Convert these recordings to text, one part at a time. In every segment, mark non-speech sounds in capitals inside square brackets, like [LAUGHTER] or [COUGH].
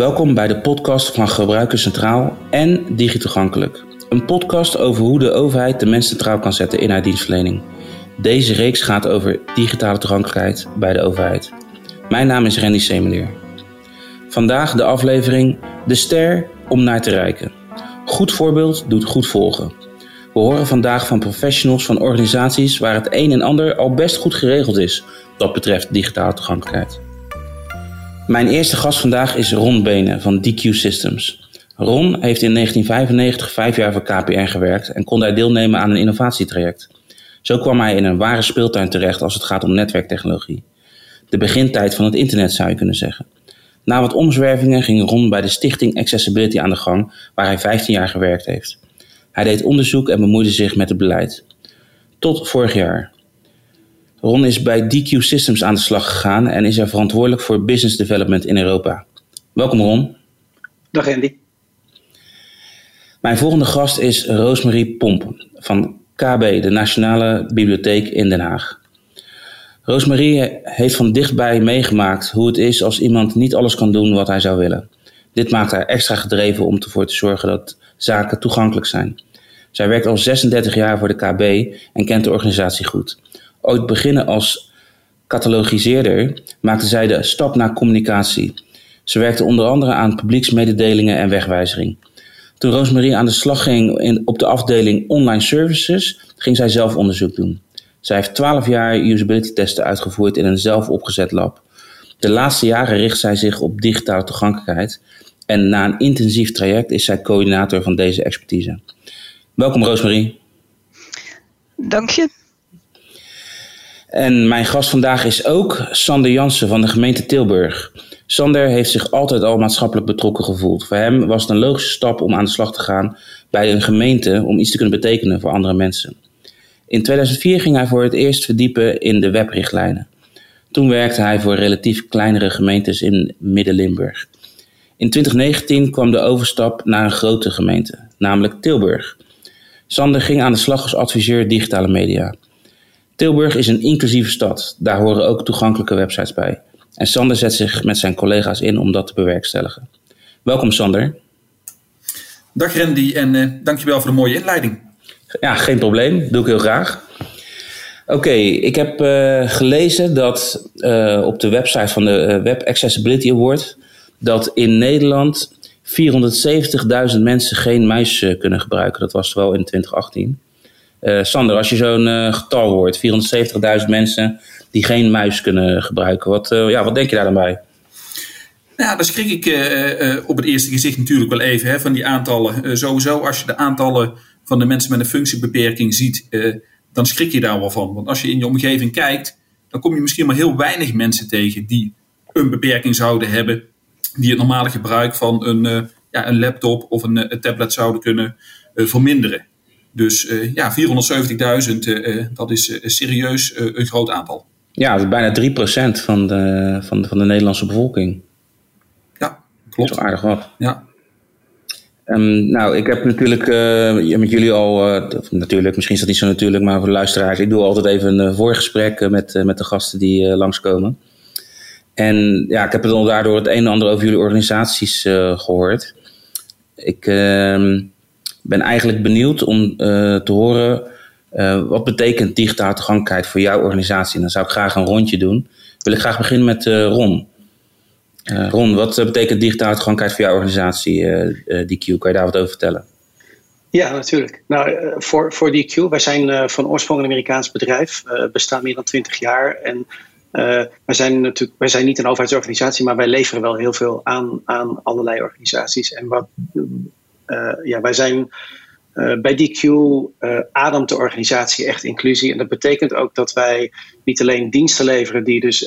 Welkom bij de podcast van Gebruiker Centraal en Digitoegankelijk. Een podcast over hoe de overheid de mens centraal kan zetten in haar dienstverlening. Deze reeks gaat over digitale toegankelijkheid bij de overheid. Mijn naam is Randy Semelier. Vandaag de aflevering De Ster om naar te reiken. Goed voorbeeld doet goed volgen. We horen vandaag van professionals van organisaties waar het een en ander al best goed geregeld is wat betreft digitale toegankelijkheid. Mijn eerste gast vandaag is Ron Benen van DQ Systems. Ron heeft in 1995 vijf jaar voor KPN gewerkt en kon daar deelnemen aan een innovatietraject. Zo kwam hij in een ware speeltuin terecht als het gaat om netwerktechnologie. De begintijd van het internet zou je kunnen zeggen. Na wat omzwervingen ging Ron bij de stichting Accessibility aan de gang, waar hij 15 jaar gewerkt heeft. Hij deed onderzoek en bemoeide zich met het beleid. Tot vorig jaar. Ron is bij DQ Systems aan de slag gegaan en is er verantwoordelijk voor business development in Europa. Welkom Ron. Dag Andy. Mijn volgende gast is Roosmarie Pomp van KB, de Nationale Bibliotheek in Den Haag. Roosmarie heeft van dichtbij meegemaakt hoe het is als iemand niet alles kan doen wat hij zou willen. Dit maakt haar extra gedreven om ervoor te zorgen dat zaken toegankelijk zijn. Zij werkt al 36 jaar voor de KB en kent de organisatie goed. Ooit beginnen als catalogiseerder maakte zij de stap naar communicatie. Ze werkte onder andere aan publieksmededelingen en wegwijzering. Toen Roosmarie aan de slag ging in, op de afdeling online services, ging zij zelf onderzoek doen. Zij heeft 12 jaar usability testen uitgevoerd in een zelf opgezet lab. De laatste jaren richt zij zich op digitale toegankelijkheid en na een intensief traject is zij coördinator van deze expertise. Welkom Roosmarie. Dank je. En mijn gast vandaag is ook Sander Jansen van de gemeente Tilburg. Sander heeft zich altijd al maatschappelijk betrokken gevoeld. Voor hem was het een logische stap om aan de slag te gaan bij een gemeente om iets te kunnen betekenen voor andere mensen. In 2004 ging hij voor het eerst verdiepen in de webrichtlijnen. Toen werkte hij voor relatief kleinere gemeentes in Midden-Limburg. In 2019 kwam de overstap naar een grote gemeente, namelijk Tilburg. Sander ging aan de slag als adviseur digitale media. Tilburg is een inclusieve stad. Daar horen ook toegankelijke websites bij. En Sander zet zich met zijn collega's in om dat te bewerkstelligen. Welkom Sander. Dag Randy en uh, dankjewel voor de mooie inleiding. Ja, geen probleem. Doe ik heel graag. Oké, ik heb uh, gelezen dat uh, op de website van de Web Accessibility Award dat in Nederland 470.000 mensen geen muis kunnen gebruiken. Dat was wel in 2018. Uh, Sander, als je zo'n uh, getal hoort, 470.000 mensen die geen muis kunnen gebruiken, wat, uh, ja, wat denk je daar dan bij? Nou, dan schrik ik op het eerste gezicht natuurlijk wel even hè, van die aantallen. sowieso, als je de aantallen van de mensen met een functiebeperking ziet, dan schrik je daar wel van. Want als je in je omgeving kijkt, dan kom je misschien maar heel weinig mensen tegen die een beperking zouden hebben, die het normale gebruik van een, ja, een laptop of een, een tablet zouden kunnen verminderen. Dus uh, ja, 470.000, uh, dat is serieus een groot aantal. Ja, dat is bijna 3% van de, van, de, van de Nederlandse bevolking. Ja, klopt. Dat is aardig wat. Ja. Um, nou, ik heb natuurlijk met jullie al, natuurlijk, misschien is dat niet zo natuurlijk, maar voor de luisteraars, ik doe altijd even een voorgesprek met, met de gasten die langskomen. En ja, ik heb het al daardoor het een en ander over jullie organisaties gehoord. Ik ehm, ben eigenlijk benieuwd om uh, te horen uh, wat betekent digitale toegankelijkheid voor jouw organisatie. En dan zou ik graag een rondje doen. Wil ik graag beginnen met uh, Ron. Ron, wat betekent digitale toegankelijkheid voor jouw organisatie, DQ? Kan je daar wat over vertellen? Ja, natuurlijk. Nou, voor, voor DQ, wij zijn van oorsprong een Amerikaans bedrijf, bestaan meer dan 20 jaar. En wij, zijn natuurlijk, wij zijn niet een overheidsorganisatie, maar wij leveren wel heel veel aan, aan allerlei organisaties. En wat, uh, ja, wij zijn uh, bij DQ uh, ademt de organisatie echt inclusie. En dat betekent ook dat wij niet alleen diensten leveren die dus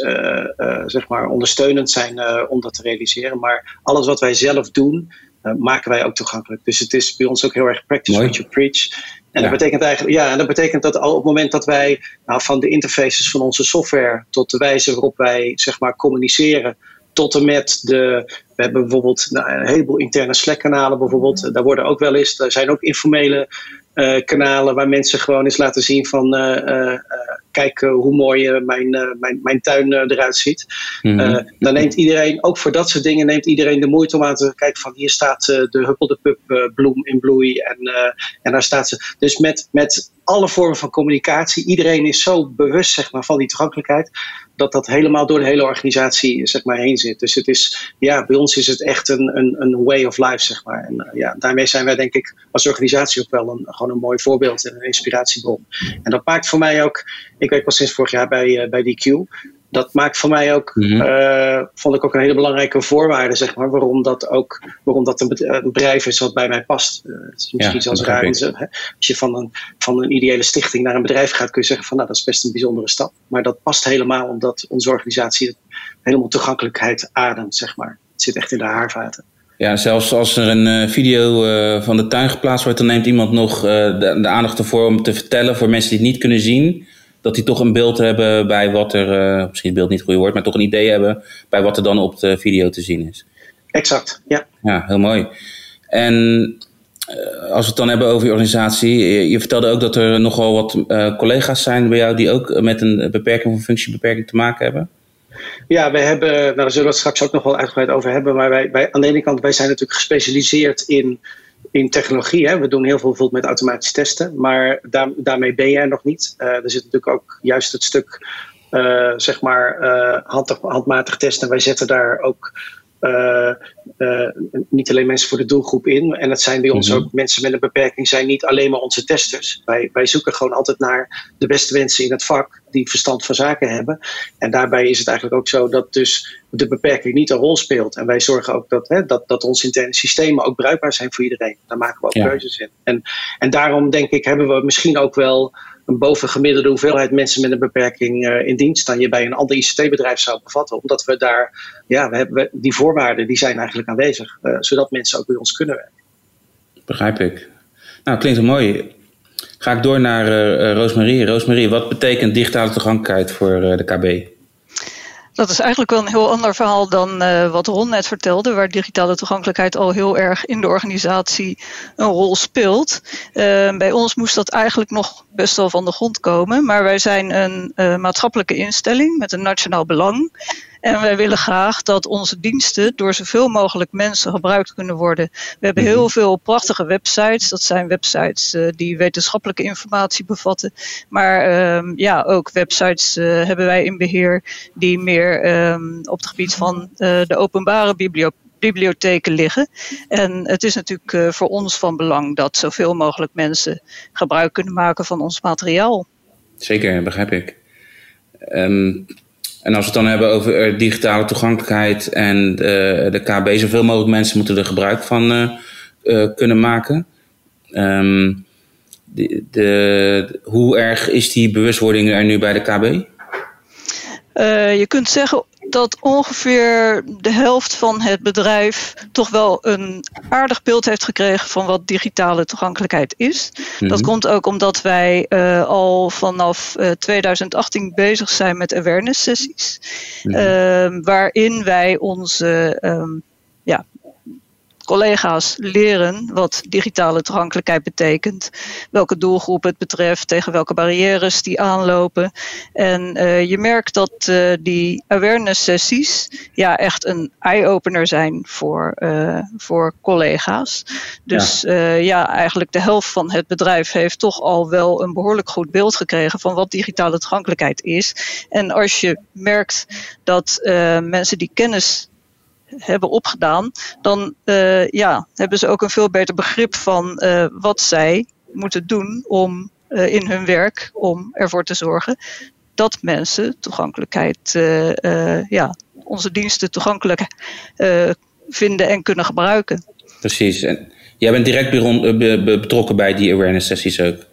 zeg maar ondersteunend zijn om dat te realiseren, maar alles wat wij zelf doen, maken wij ook toegankelijk. Dus het is bij ons ook heel erg practice what you preach. En ja. dat betekent eigenlijk, ja, en dat betekent dat al op het moment dat wij nou, van de interfaces van onze software tot de wijze waarop wij zeg maar communiceren, tot en met de. We hebben bijvoorbeeld nou, een heleboel interne Slack-kanalen, bijvoorbeeld. Daar worden ook wel eens. Er zijn ook informele uh, kanalen waar mensen gewoon eens laten zien van. Uh, uh, kijk hoe mooi mijn, mijn, mijn tuin eruit ziet. Mhm. dan neemt iedereen, ook voor dat soort dingen, neemt iedereen de moeite om aan te kijken van hier staat de Huppel de Pup bloem in bloei en, en daar staat ze. Dus met, met alle vormen van communicatie, iedereen is zo bewust zeg maar, van die toegankelijkheid dat dat helemaal door de hele organisatie zeg maar, heen zit. Dus het is, ja, bij ons is het echt een, een, een way of life, zeg maar. En uh, ja, daarmee zijn wij denk ik als organisatie ook wel een, gewoon een mooi voorbeeld en een inspiratiebron. En dat maakt voor mij ook, ik werk pas sinds vorig jaar bij, uh, bij DQ dat maakt voor mij ook, mm vond ik ook een hele belangrijke voorwaarde, zeg maar, waarom dat ook, waarom dat een bedrijf is wat bij mij past. Uh, het is misschien ja, zelfs raar. Als je van een, van een ideële stichting naar een bedrijf gaat, kun je zeggen van, nou, dat is best een bijzondere stap. Maar dat past helemaal omdat onze organisatie helemaal toegankelijkheid ademt, zeg maar. Het zit echt in de haarvaten. Ja, zelfs als er een video van de tuin geplaatst wordt, dan neemt iemand nog de, de, aandacht ervoor om te vertellen voor mensen die het niet kunnen zien dat die toch een beeld hebben bij wat er, uh, misschien het beeld niet goed wordt, maar toch een idee hebben bij wat er dan op de video te zien is. Exact, ja. Ja, heel mooi. En uh, als we het dan hebben over je organisatie, je, je vertelde ook dat er nogal wat uh, collega's zijn bij jou die ook met een beperking of een functiebeperking te maken hebben. Ja, wij hebben, nou, daar zullen we het straks ook nog wel uitgebreid over hebben, maar wij, wij, aan de ene kant, wij zijn natuurlijk gespecialiseerd in in technologie. Hè. We doen heel veel bijvoorbeeld met automatische testen, maar daar, daarmee ben er nog niet. Uh, er zit natuurlijk ook juist het stuk, uh, zeg maar, uh, hand, handmatig testen. Wij zetten daar ook niet alleen mensen voor de doelgroep in. En dat zijn bij ons mhm. ook mensen met een beperking, zijn niet alleen maar onze testers. Wij, wij zoeken gewoon altijd naar de beste mensen in het vak die verstand van zaken hebben. En daarbij is het eigenlijk ook zo dat dus de beperking niet een rol speelt. En wij zorgen ook dat, hè, dat, dat onze interne systemen ook bruikbaar zijn voor iedereen. Daar maken we ook keuzes in. En, en daarom denk ik hebben we misschien ook wel een bovengemiddelde hoeveelheid mensen met een beperking uh, in dienst dan je bij een ander ICT-bedrijf zou bevatten. Omdat we daar, ja, we hebben, die voorwaarden die zijn eigenlijk aanwezig, uh, zodat mensen ook bij ons kunnen werken. Begrijp ik. Nou, klinkt mooi. Ga ik door naar uh, Roosmarie. Roosmarie, wat betekent digitale toegankelijkheid voor de KB? Dat is eigenlijk wel een heel ander verhaal dan uh, wat Ron net vertelde, waar digitale toegankelijkheid al heel erg in de organisatie een rol speelt. Uh, bij ons moest dat eigenlijk nog best wel van de grond komen, maar wij zijn een uh, maatschappelijke instelling met een nationaal belang. En wij willen graag dat onze diensten door zoveel mogelijk mensen gebruikt kunnen worden. We hebben heel mhm. veel prachtige websites. Dat zijn websites uh, die wetenschappelijke informatie bevatten. Maar uh, ja, ook websites uh, hebben wij in beheer die meer um, op het gebied van uh, de openbare bibliotheek bibliotheken liggen. En het is natuurlijk uh, voor ons van belang dat zoveel mogelijk mensen gebruik kunnen maken van ons materiaal. Zeker, begrijp ik. Um, en als we het dan hebben over eh, digitale toegankelijkheid en de, de KB, zoveel mogelijk mensen moeten er gebruik van uh, kunnen maken. Um, de, de, hoe erg is die bewustwording er nu bij de KB? Je kunt zeggen dat ongeveer de helft van het bedrijf toch wel een aardig beeld heeft gekregen van wat digitale toegankelijkheid is. Dat mhm. komt ook omdat wij uh, al vanaf uh, 2018 bezig zijn met awareness sessies, mm -hmm. waarin wij onze um, ja, collega's leren wat digitale toegankelijkheid betekent, welke doelgroep het betreft, tegen welke barrières die aanlopen. En uh, je merkt dat uh, die awareness sessies ja, echt een eye-opener zijn voor, uh, voor collega's. Dus ja. ja, eigenlijk de helft van het bedrijf heeft toch al wel een behoorlijk goed beeld gekregen van wat digitale toegankelijkheid is. En als je merkt dat mensen die kennis hebben opgedaan, dan uh, ja, hebben ze ook een veel beter begrip van uh, wat zij moeten doen om uh, in hun werk om ervoor te zorgen dat mensen toegankelijkheid, ja, onze diensten toegankelijk vinden en kunnen gebruiken. Precies. En jij bent direct betrokken bij die awareness sessies ook.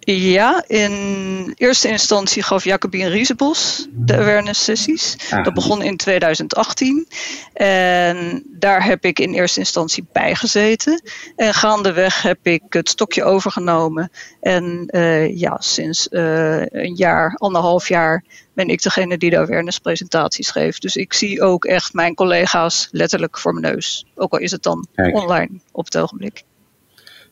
Ja, in eerste instantie gaf Jacobien Riesebos de awareness sessies. Ah. Dat begon in 2018. En daar heb ik in eerste instantie bij gezeten. En gaandeweg heb ik het stokje overgenomen. En uh, ja, sinds uh, een jaar, anderhalf jaar ben ik degene die de awareness presentaties geeft. Dus ik zie ook echt mijn collega's letterlijk voor mijn neus. Ook al is het dan Kijk. online op het ogenblik.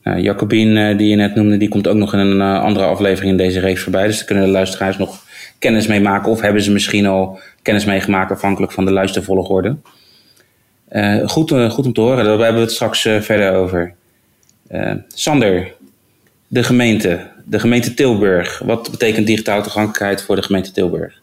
Uh, Jacobien, die je net noemde, die komt ook nog in een andere aflevering in deze reeks voorbij. Dus daar kunnen de luisteraars nog kennis mee maken. Of hebben ze misschien al kennis meegemaakt afhankelijk van de luistervolgorde. goed, goed om te horen, daar hebben we het straks verder over. Sander, de gemeente, de gemeente Tilburg. Wat betekent digitale toegankelijkheid voor de gemeente Tilburg?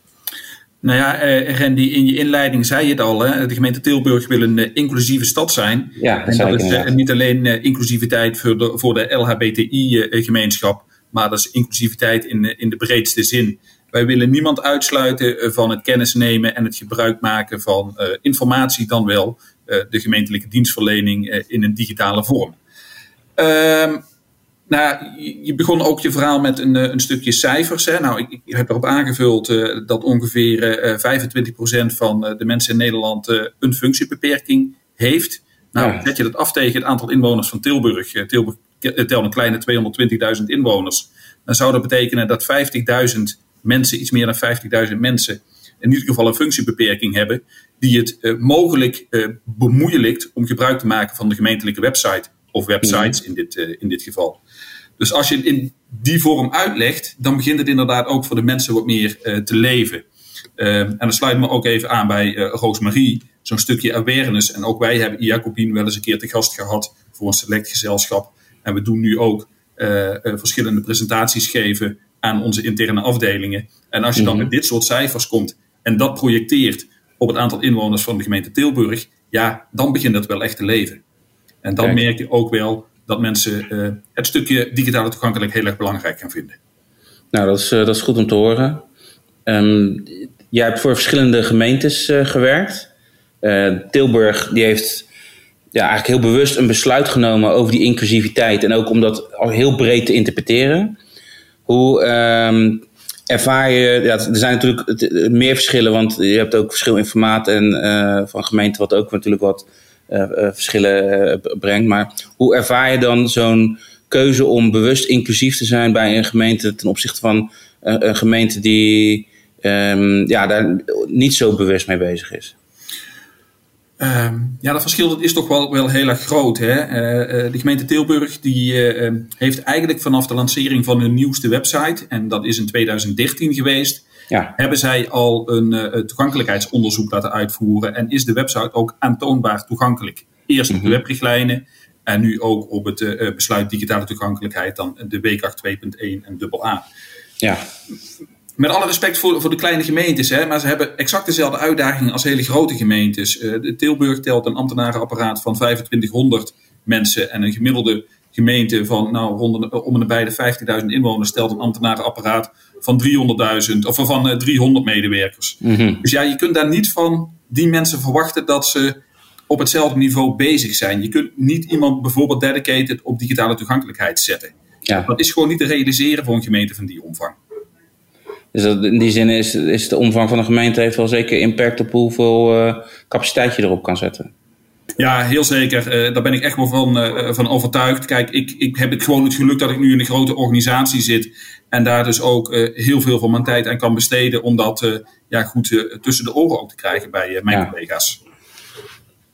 Nou ja, eh, Randy, in je inleiding zei je het al. Hè? De gemeente Tilburg wil een uh, inclusieve stad zijn. Ja, dat en dat is uh, niet alleen inclusiviteit voor de, voor de LHBTI-gemeenschap, maar dat is inclusiviteit in, in de breedste zin. Wij willen niemand uitsluiten van het kennis nemen en het gebruik maken van informatie, dan wel de gemeentelijke dienstverlening in een digitale vorm. Ehm nou, je begon ook je verhaal met een, eh, een stukje cijfers. Hè. Nou, ik, ik heb erop aangevuld uh, dat ongeveer uh, 25% van uh, de mensen in Nederland een functiebeperking heeft. Nou, ja. zet je dat af tegen het aantal inwoners van Tilburg. Tilburg telt een kleine 220.000 inwoners. Dan zou dat betekenen dat 50.000 mensen, iets meer dan 50.000 mensen, in ieder geval een functiebeperking hebben, die het mogelijk bemoeilijkt om gebruik te maken van de gemeentelijke website of websites in, dit, in dit geval. Dus als je het in die vorm uitlegt, dan begint het inderdaad ook voor de mensen wat meer uh, te leven. Uh, en dan sluit me ook even aan bij uh, Roosmarie, zo'n stukje awareness. En ook wij hebben Jacobien wel eens een keer te gast gehad voor een select gezelschap. En we doen nu ook verschillende presentaties geven aan onze interne afdelingen. En als je dan mhm. met dit soort cijfers komt en dat projecteert op het aantal inwoners van de gemeente Tilburg, ja, dan begint het wel echt te leven. En dan merk je ook wel dat mensen uh, het stukje digitale toegankelijk heel erg belangrijk gaan vinden. Nou, dat is, uh, dat is goed om te horen. Um, jij hebt voor verschillende gemeentes uh, gewerkt. Tilburg die heeft ja, eigenlijk heel bewust een besluit genomen over die inclusiviteit. En ook om dat al heel breed te interpreteren. Hoe um, ervaar je, ja, er zijn natuurlijk meer verschillen, want je hebt ook verschil in formaat en van gemeenten wat ook natuurlijk wat eh, eh, verschillen eh, brengt. Maar hoe ervaar je dan zo'n keuze om bewust inclusief te zijn bij een gemeente ten opzichte van een gemeente die um, ja, daar niet zo bewust mee bezig is? Um, ja, dat verschil is toch wel, wel heel erg groot. Hè? De gemeente Tilburg die, uh, heeft eigenlijk vanaf de lancering van hun nieuwste website, en dat is in 2013 geweest, ja. hebben zij al een uh, toegankelijkheidsonderzoek laten uitvoeren en is de website ook aantoonbaar toegankelijk. Eerst op de mhm. webrichtlijnen en nu ook op het uh, besluit digitale toegankelijkheid, dan de W8 2.1 en dubbel A. Ja. Met alle respect voor, voor de kleine gemeentes, hè, maar ze hebben exact dezelfde uitdagingen als hele grote gemeentes. Uh, Tilburg telt een ambtenarenapparaat van 2500 mensen en een gemiddelde gemeente van nou, rond om en bij de 50.000 inwoners stelt een ambtenarenapparaat van 300.000 of van uh, eh, 300 medewerkers. Mhm. Dus ja, je kunt daar niet van die mensen verwachten dat ze op hetzelfde niveau bezig zijn. Je kunt niet iemand bijvoorbeeld dedicated op digitale toegankelijkheid zetten. Ja. Dat is gewoon niet te realiseren voor een gemeente van die omvang. Dus dat, in die zin is, is de omvang van een gemeente heeft wel zeker impact op hoeveel uh, capaciteit je erop kan zetten. Ja, heel zeker. Uh, daar ben ik echt wel van, uh, van overtuigd. Kijk, ik, ik heb het gewoon het geluk dat ik nu in een grote organisatie zit. En daar dus ook uh, heel veel van mijn tijd aan kan besteden. Om dat ja, goed tussen de oren ook te krijgen bij mijn ja. collega's.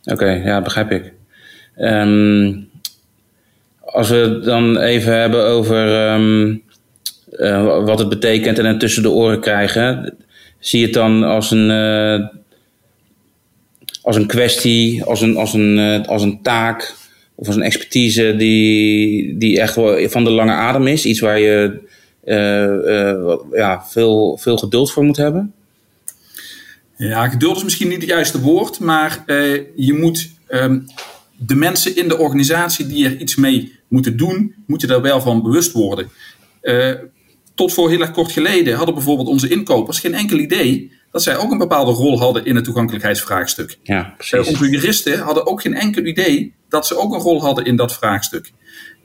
Oké, okay, ja, begrijp ik. Um, als we het dan even hebben over um, wat het betekent en het tussen de oren krijgen. Zie je het dan als een als een kwestie, als een, als een, eh, als een taak of als een expertise die, die echt van de lange adem is. Iets waar je uh, uh, ja, veel, veel geduld voor moet hebben? Ja, geduld is misschien niet het juiste woord, maar je moet um, de mensen in de organisatie die er iets mee moeten doen, moeten daar wel van bewust worden. Tot voor heel erg kort geleden hadden bijvoorbeeld onze inkopers geen enkel idee dat zij ook een bepaalde rol hadden in het toegankelijkheidsvraagstuk. Ja, precies. Uh, onze juristen hadden ook geen enkel idee dat ze ook een rol hadden in dat vraagstuk.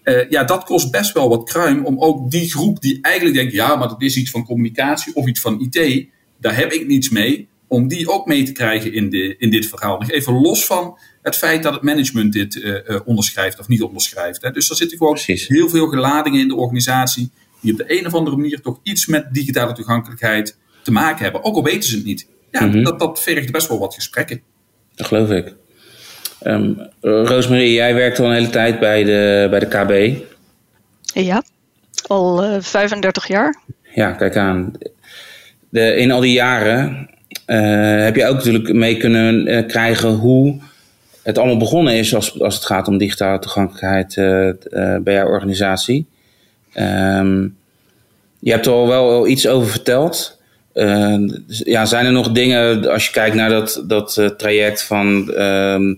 Uh, ja, dat kost best wel wat kruim om ook die groep die eigenlijk denkt, ja, maar dat is iets van communicatie of iets van IT, daar heb ik niets mee, om die ook mee te krijgen in, de, in dit verhaal. Nog even los van het feit dat het management dit uh, onderschrijft of niet onderschrijft. Hè. Dus er zitten gewoon Precies. heel veel geladingen in de organisatie die op de een of andere manier toch iets met digitale toegankelijkheid te maken hebben. Ook al weten ze het niet. Ja, mm-hmm. dat, dat vergt best wel wat gesprekken. Dat geloof ik. Um, Roosmarie, jij werkt al een hele tijd bij de, bij de KB. Ja, al uh, 35 jaar. Ja, kijk aan. De, in al die jaren heb je ook natuurlijk mee kunnen krijgen hoe het allemaal begonnen is als, als het gaat om digitale toegankelijkheid bij jouw organisatie. Um, je hebt er al wel iets over verteld. Uh, ja, zijn er nog dingen, als je kijkt naar dat, dat uh, traject van uh,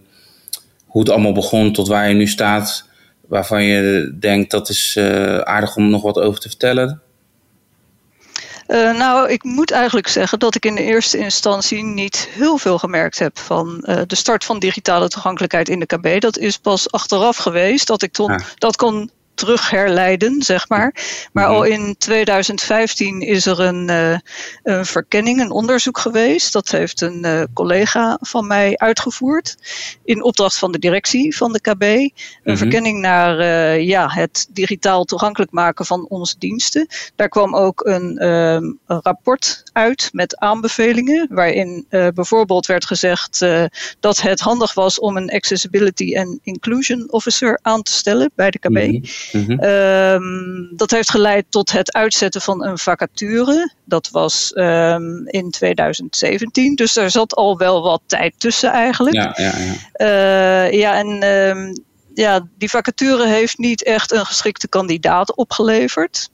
hoe het allemaal begon tot waar je nu staat, waarvan je denkt dat is uh, aardig om nog wat over te vertellen? Uh, nou, ik moet eigenlijk zeggen dat ik in de eerste instantie niet heel veel gemerkt heb van uh, de start van digitale toegankelijkheid in de KB. Dat is pas achteraf geweest dat ik ja. dat kon terug herleiden, zeg maar. Maar al in 2015 is er een, uh, een verkenning, een onderzoek geweest. Dat heeft een uh, collega van mij uitgevoerd. In opdracht van de directie van de KB. Een mm-hmm. verkenning naar uh, ja, het digitaal toegankelijk maken van onze diensten. Daar kwam ook een, een rapport uit met aanbevelingen. Waarin bijvoorbeeld werd gezegd dat het handig was om een Accessibility and Inclusion Officer aan te stellen bij de KB. Mm-hmm. Mm-hmm. Um, dat heeft geleid tot het uitzetten van een vacature. Dat was um, in 2017. Dus daar zat al wel wat tijd tussen eigenlijk. Ja, ja, ja. Uh, ja en um, ja, die vacature heeft niet echt een geschikte kandidaat opgeleverd.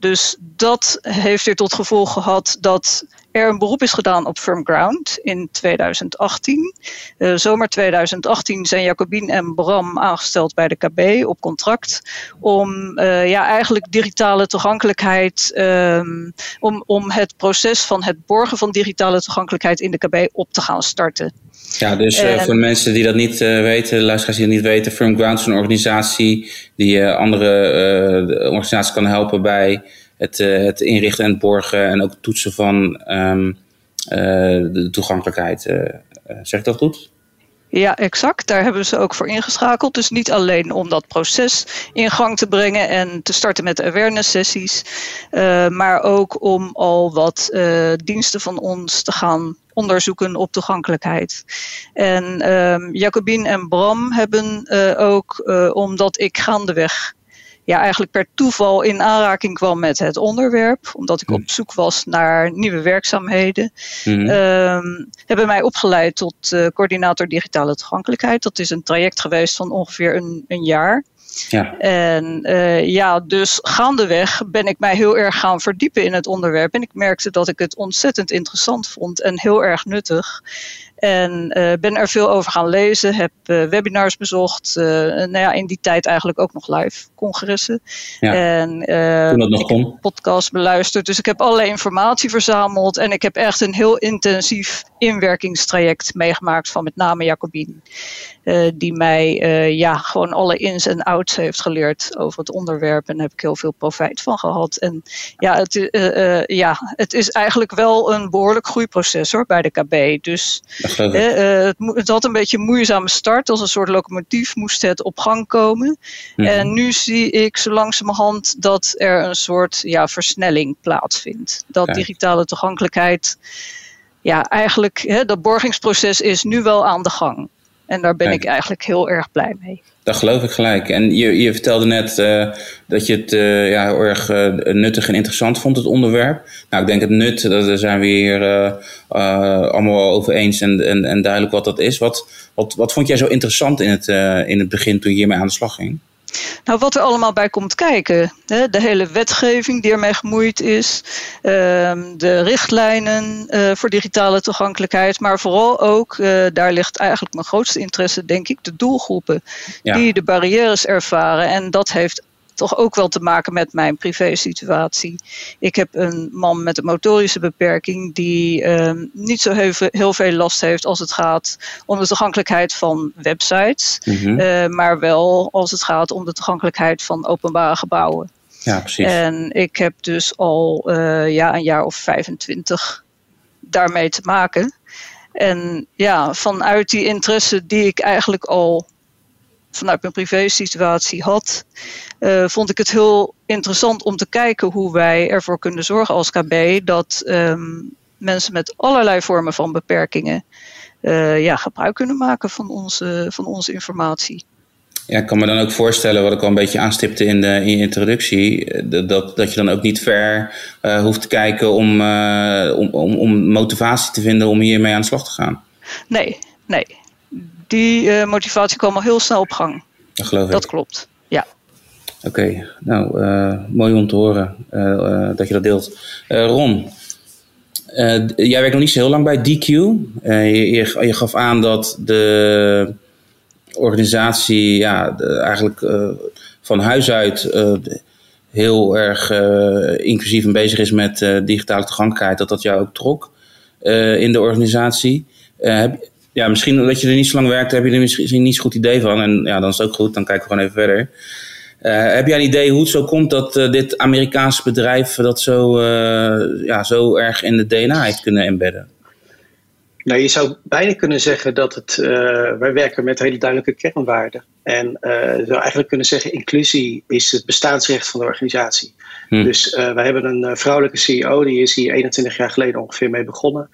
Dus dat heeft weer tot gevolg gehad dat er een beroep is gedaan op Firm Ground in 2018. Uh, zomer 2018 zijn Jacobien en Bram aangesteld bij de KB op contract om uh, ja, eigenlijk digitale toegankelijkheid, um, om, om het proces van het borgen van digitale toegankelijkheid in de KB op te gaan starten. Ja, dus uh, voor mensen die dat niet uh, weten, luisteraars die dat niet weten, Firm Ground is een organisatie die uh, andere organisaties kan helpen bij het, het inrichten en het borgen en ook toetsen van um, de toegankelijkheid. zeg ik dat goed? Ja, exact. Daar hebben ze ook voor ingeschakeld. Dus niet alleen om dat proces in gang te brengen en te starten met awareness sessies, uh, maar ook om al wat uh, diensten van ons te gaan onderzoeken op toegankelijkheid. En um, en Bram hebben uh, ook, omdat ik gaandeweg ja, eigenlijk per toeval in aanraking kwam met het onderwerp, omdat ik op zoek was naar nieuwe werkzaamheden, mm-hmm. um, hebben mij opgeleid tot uh, coördinator digitale toegankelijkheid. Dat is een traject geweest van ongeveer een, een jaar. Ja. En uh, ja, dus gaandeweg ben ik mij heel erg gaan verdiepen in het onderwerp. En ik merkte dat ik het ontzettend interessant vond en heel erg nuttig. En uh, ben er veel over gaan lezen, heb uh, webinars bezocht. Uh, nou ja, in die tijd eigenlijk ook nog live congressen. Ja, en heb podcasts beluisterd. Dus ik heb allerlei informatie verzameld. En ik heb echt een heel intensief inwerkingstraject meegemaakt van met name Jacobien. die mij ja, gewoon alle ins en outs heeft geleerd over het onderwerp. En daar heb ik heel veel profijt van gehad. En ja, het, ja, het is eigenlijk wel een behoorlijk groeiproces hoor, bij de KB. Dus uh, het, het, had een beetje een moeizame start. Als een soort locomotief moest het op gang komen. Mhm. En nu zie ik zo langzamerhand dat er een soort ja, versnelling plaatsvindt. Dat digitale toegankelijkheid, ja, eigenlijk, hè, dat borgingsproces is nu wel aan de gang. En daar ben Kijk. ik eigenlijk heel erg blij mee. Dat geloof ik gelijk. En je, je vertelde net uh, dat je het uh, ja, heel erg uh, nuttig en interessant vond, het onderwerp. Nou, ik denk het nut, daar zijn we hier allemaal over eens en, en, en, duidelijk wat dat is. Wat, wat, wat vond jij zo interessant in het, in het begin toen je hiermee aan de slag ging? Nou, wat er allemaal bij komt kijken. Hè? De hele wetgeving die ermee gemoeid is. Uh, de richtlijnen uh, voor digitale toegankelijkheid. Maar vooral ook, uh, daar ligt eigenlijk mijn grootste interesse, denk ik, de doelgroepen. Ja. Die de barrières ervaren. En dat heeft toch ook wel te maken met mijn privé-situatie. Ik heb een man met een motorische beperking die uh, niet zo heel veel, heel veel, last heeft als het gaat om de toegankelijkheid van websites, mm-hmm. uh, maar wel als het gaat om de toegankelijkheid van openbare gebouwen. Ja, precies. En ik heb dus al uh, ja, een jaar of 25 daarmee te maken. En ja, vanuit die interesse die ik eigenlijk al vanuit mijn privé-situatie had, uh, vond ik het heel interessant om te kijken hoe wij ervoor kunnen zorgen als KB dat um, mensen met allerlei vormen van beperkingen uh, ja, gebruik kunnen maken van onze, van onze informatie. Ja, ik kan me dan ook voorstellen, wat ik al een beetje aanstipte in de, in je introductie, eh, dat, dat je dan ook niet ver uh, hoeft te kijken om, om, om, om, motivatie te vinden om hiermee aan de slag te gaan. Nee, nee. Die uh, motivatie kwam al heel snel op gang. Dat geloof ik. Dat klopt, ja. Oké, okay. nou, mooi om te horen dat je dat deelt. Ron, jij werkt nog niet zo heel lang bij DQ. Je, je, je gaf aan dat de organisatie ja, eigenlijk van huis uit heel erg inclusief en bezig is met digitale toegankelijkheid, dat dat jou ook trok in de organisatie. Heb, ja, misschien dat je er niet zo lang werkt, heb je er misschien niet zo goed idee van. En ja, dan is het ook goed, dan kijken we gewoon even verder. heb jij een idee hoe het zo komt dat dit Amerikaanse bedrijf dat zo, ja, zo erg in de DNA heeft kunnen embedden? Nou, je zou bijna kunnen zeggen dat het, wij werken met hele duidelijke kernwaarden. En je zou eigenlijk kunnen zeggen, inclusie is het bestaansrecht van de organisatie. Hm. Dus wij hebben een vrouwelijke CEO, die is hier 21 jaar geleden ongeveer mee begonnen.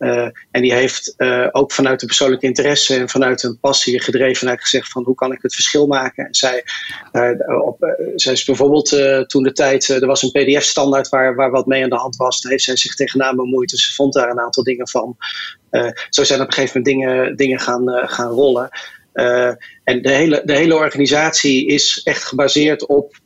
Uh, en die heeft uh, ook vanuit de persoonlijke interesse en vanuit een passie gedrevenheid gezegd van hoe kan ik het verschil maken. En zij, uh, op, zij is bijvoorbeeld toen de tijd, er was een pdf standaard waar, waar wat mee aan de hand was. Daar heeft zij zich tegenaan bemoeid. Dus ze vond daar een aantal dingen van. zo zijn op een gegeven moment dingen, dingen gaan, gaan rollen. en de hele, de hele organisatie is echt gebaseerd op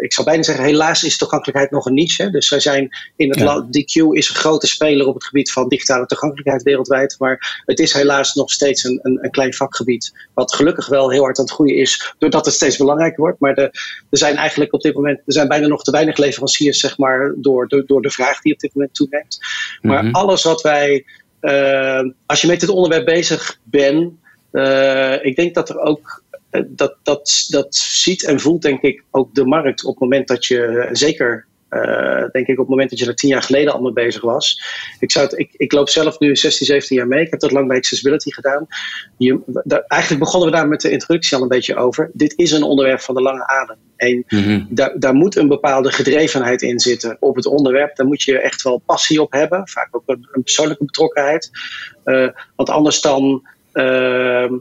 ik zou bijna zeggen, helaas is toegankelijkheid nog een niche. Dus wij zijn in het ja. DQ is een grote speler op het gebied van digitale toegankelijkheid wereldwijd. Maar het is helaas nog steeds een, een, een, klein vakgebied. Wat gelukkig wel heel hard aan het groeien is, doordat het steeds belangrijker wordt. Maar de, er zijn eigenlijk op dit moment, er zijn bijna nog te weinig leveranciers, zeg maar, door, door, door de vraag die op dit moment toeneemt. Maar mm -hmm. alles wat wij, uh, als je met dit onderwerp bezig bent, uh, ik denk dat er ook eh, dat, dat, dat ziet en voelt denk ik ook de markt op het moment dat je, zeker uh, denk ik op het moment dat je er tien jaar geleden al mee bezig was. Ik, zou het, ik, ik loop zelf nu 16, 17 jaar mee. Ik heb dat lang bij Accessibility gedaan. Je, daar, eigenlijk begonnen we daar met de introductie al een beetje over. Dit is een onderwerp van de lange adem. En mm-hmm. daar, daar moet een bepaalde gedrevenheid in zitten op het onderwerp. Daar moet je echt wel passie op hebben. Vaak ook een, een persoonlijke betrokkenheid. Uh, want anders dan... Uh,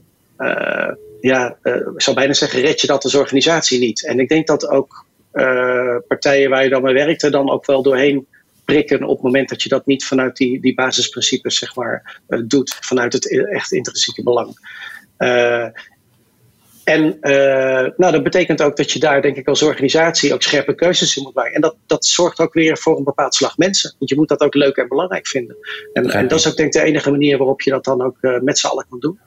ja, uh, ik zou bijna zeggen, red je dat als organisatie niet. En ik denk dat ook uh, partijen waar je dan mee werkt dan ook wel doorheen prikken op het moment dat je dat niet vanuit die, die basisprincipes zeg maar, uh, doet, vanuit het e-, echt intrinsieke belang. en nou, dat betekent ook dat je daar, denk ik, als organisatie ook scherpe keuzes in moet maken. En dat, dat zorgt ook weer voor een bepaald slag mensen. Want je moet dat ook leuk en belangrijk vinden. En, en dat is ook, denk ik, de enige manier waarop je dat dan ook met z'n allen kan doen.